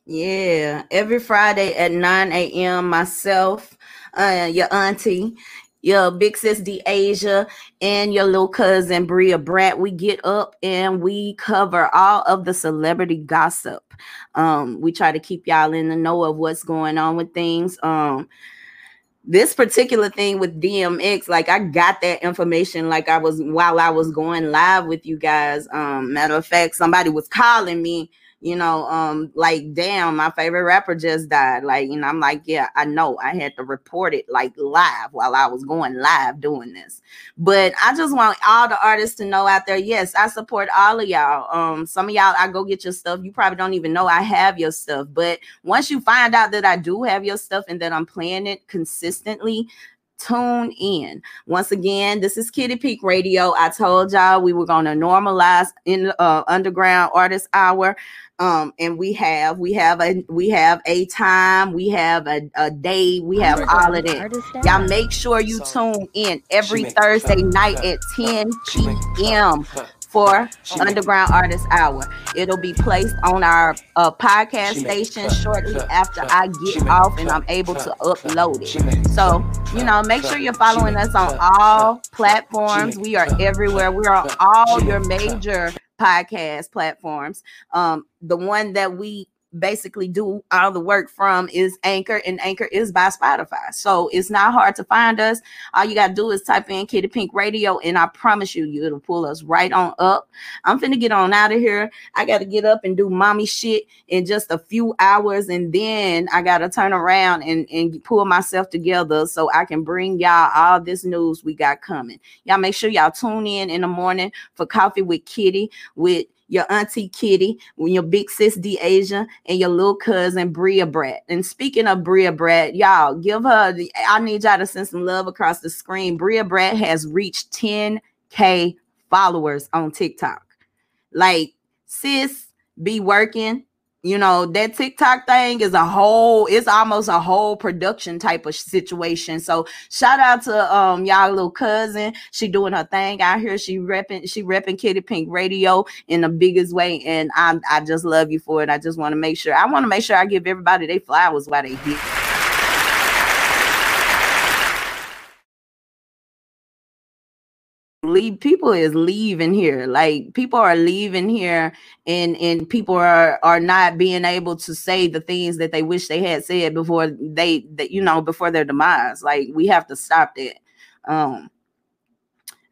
Yeah, every Friday at 9 a.m. Myself, uh, your auntie, your big sis D Asia, and your little cousin Bria Brat, we get up and we cover all of the celebrity gossip. Um, we try to keep y'all in the know of what's going on with things. Um, this particular thing with DMX, like I got that information like I was while I was going live with you guys. Um, matter of fact, somebody was calling me, you know, um, like damn, my favorite rapper just died. Like, you know, I'm like, yeah, I know I had to report it like live while I was going live doing this. But I just want all the artists to know out there, yes, I support all of y'all. Um, some of y'all, I go get your stuff. You probably don't even know I have your stuff, but once you find out that I do have your stuff and that I'm playing it consistently, tune in. Once again, this is Kitty Pink Radio. I told y'all we were going to normalize in uh, underground artist hour. Um, and we have we have a we have a time, we have a, a day, we have all of that. Y'all make sure you tune in every Thursday night at 10 p.m. for Underground Artist Hour. It'll be placed on our uh, podcast station shortly after I get off and I'm able to upload it. So, you know, make sure you're following us on all platforms. We are everywhere. We're on all your major podcast platforms. Um, the one that we basically do all the work from is Anchor, and Anchor is by Spotify. So it's not hard to find us. All you gotta do is type in Kitty Pink Radio, and I promise you, it'll pull us right on up. I'm finna get on out of here. I gotta get up and do mommy shit in just a few hours, and then I gotta turn around and, and pull myself together so I can bring y'all all this news we got coming. Y'all make sure y'all tune in in the morning for coffee with Kitty with your auntie Kitty, your big sis D Asia, and your little cousin Bria Brett. And speaking of Bria Brett, y'all give her. The, I need y'all to send some love across the screen. Bria Brett has reached 10k followers on TikTok. Like sis, be working. You know that TikTok thing is a whole. It's almost a whole production type of situation. So shout out to um y'all little cousin. She doing her thing out here. She repping. She repping Kitty Pink Radio in the biggest way, and I I just love you for it. I just want to make sure. I want to make sure I give everybody their flowers while they here. Leave people is leaving here. Like people are leaving here and and people are are not being able to say the things that they wish they had said before they that you know before their demise. Like we have to stop that. Um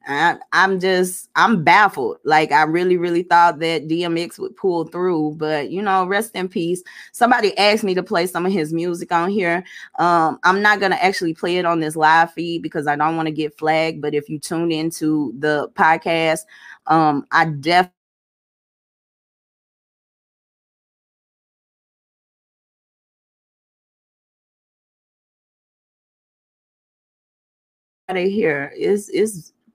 I, I'm just I'm baffled. Like I really, really thought that DMX would pull through, but you know, rest in peace. Somebody asked me to play some of his music on here. Um, I'm not gonna actually play it on this live feed because I don't want to get flagged. But if you tune into the podcast, um, I definitely out of here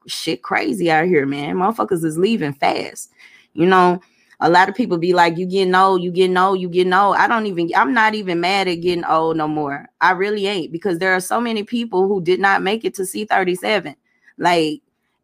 shit crazy out here, man. Motherfuckers is leaving fast. You know, a lot of people be like, you getting old, you getting old, you getting old. I don't even, I'm not even mad at getting old no more. I really ain't because there are so many people who did not make it to C37. Like,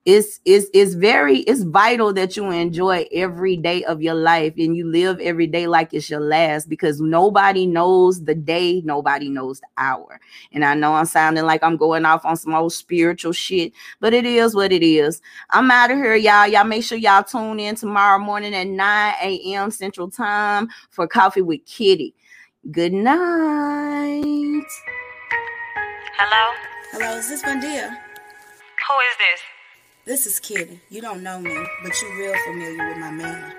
it's it's it's very it's vital that you enjoy every day of your life and you live every day like it's your last because nobody knows the day nobody knows the hour and i know i'm sounding like i'm going off on some old spiritual shit but it is what it is i'm out of here y'all y'all make sure y'all tune in tomorrow morning at 9 a.m central time for coffee with kitty good night Hello? Hello, is this Bundia? Who is this? This is Kitty. You don't know me, but you real familiar with my man.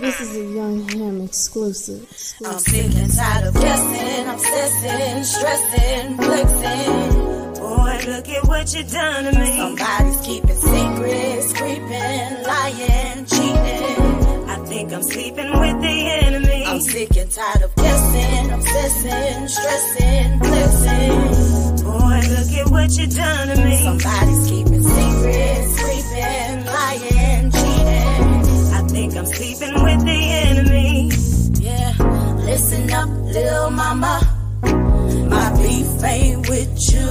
This is a Young Ham exclusive. I'm sick and tired of guessing, obsessing, stressing, flexing. Boy, look at what you done to me. Somebody's keeping secrets, creeping, lying, cheating. I think I'm sleeping with the enemy. I'm sick and tired of guessing, obsessing, stressing, flexing. Boy, look at what you done to me. Somebody's keeping secrets, creeping, lying, cheating. I think I'm sleeping with the enemy. Yeah, listen up, little mama. My beef ain't with you.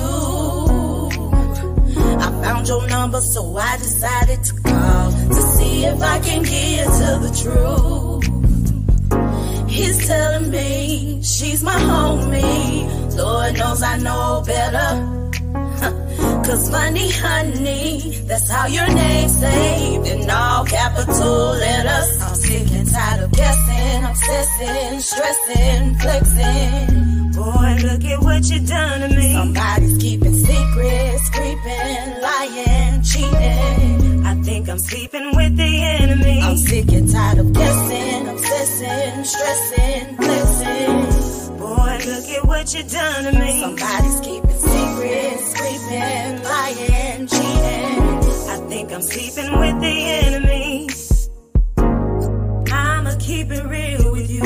I found your number, so I decided to call to see if I can get to the truth. He's telling me she's my homie. Lord knows I know better. Cause funny honey, that's how your name's saved in all capital letters. I'm sick and tired of guessing, obsessing, stressing, flexing. Boy, look at what you done to me. Somebody's keeping secrets, creeping, lying, cheating. I think I'm sleeping with the enemy. I'm sick and tired of guessing, obsessing, stressing, flexing. Look at what you done to me. Somebody's keeping secrets, creeping, lying, cheating. I think I'm sleeping with the enemy. I'ma keep it real with you.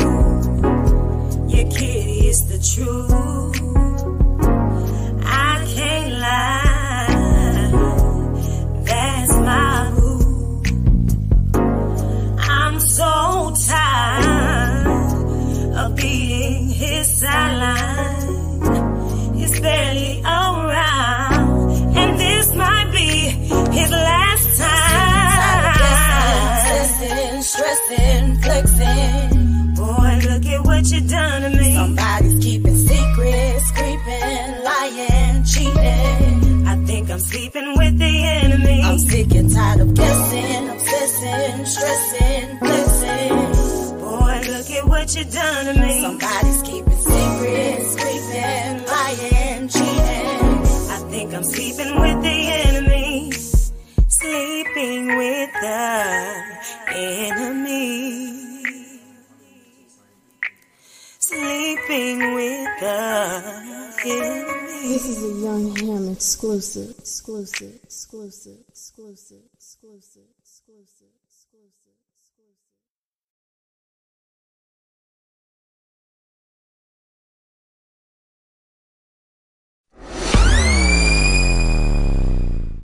Your kitty is the truth. I can't lie. That's my boo. I'm so his sideline. He's barely around, and this might be his last time. Obsessing, stressing, flexing. Boy, look at what you done to me. Somebody's keeping secrets, creeping, lying, cheating. I think I'm sleeping with the enemy. I'm sick and tired of guessing, obsessing, stressing, flexing. Boy, look at what you done to me. Somebody's keeping secrets, creeping, lying, cheating. I think I'm sleeping with the enemy. Sleeping with the enemy. Sleeping with the enemy. This is a Young Ham exclusive. Exclusive. Exclusive. Exclusive. Exclusive. Exclusive.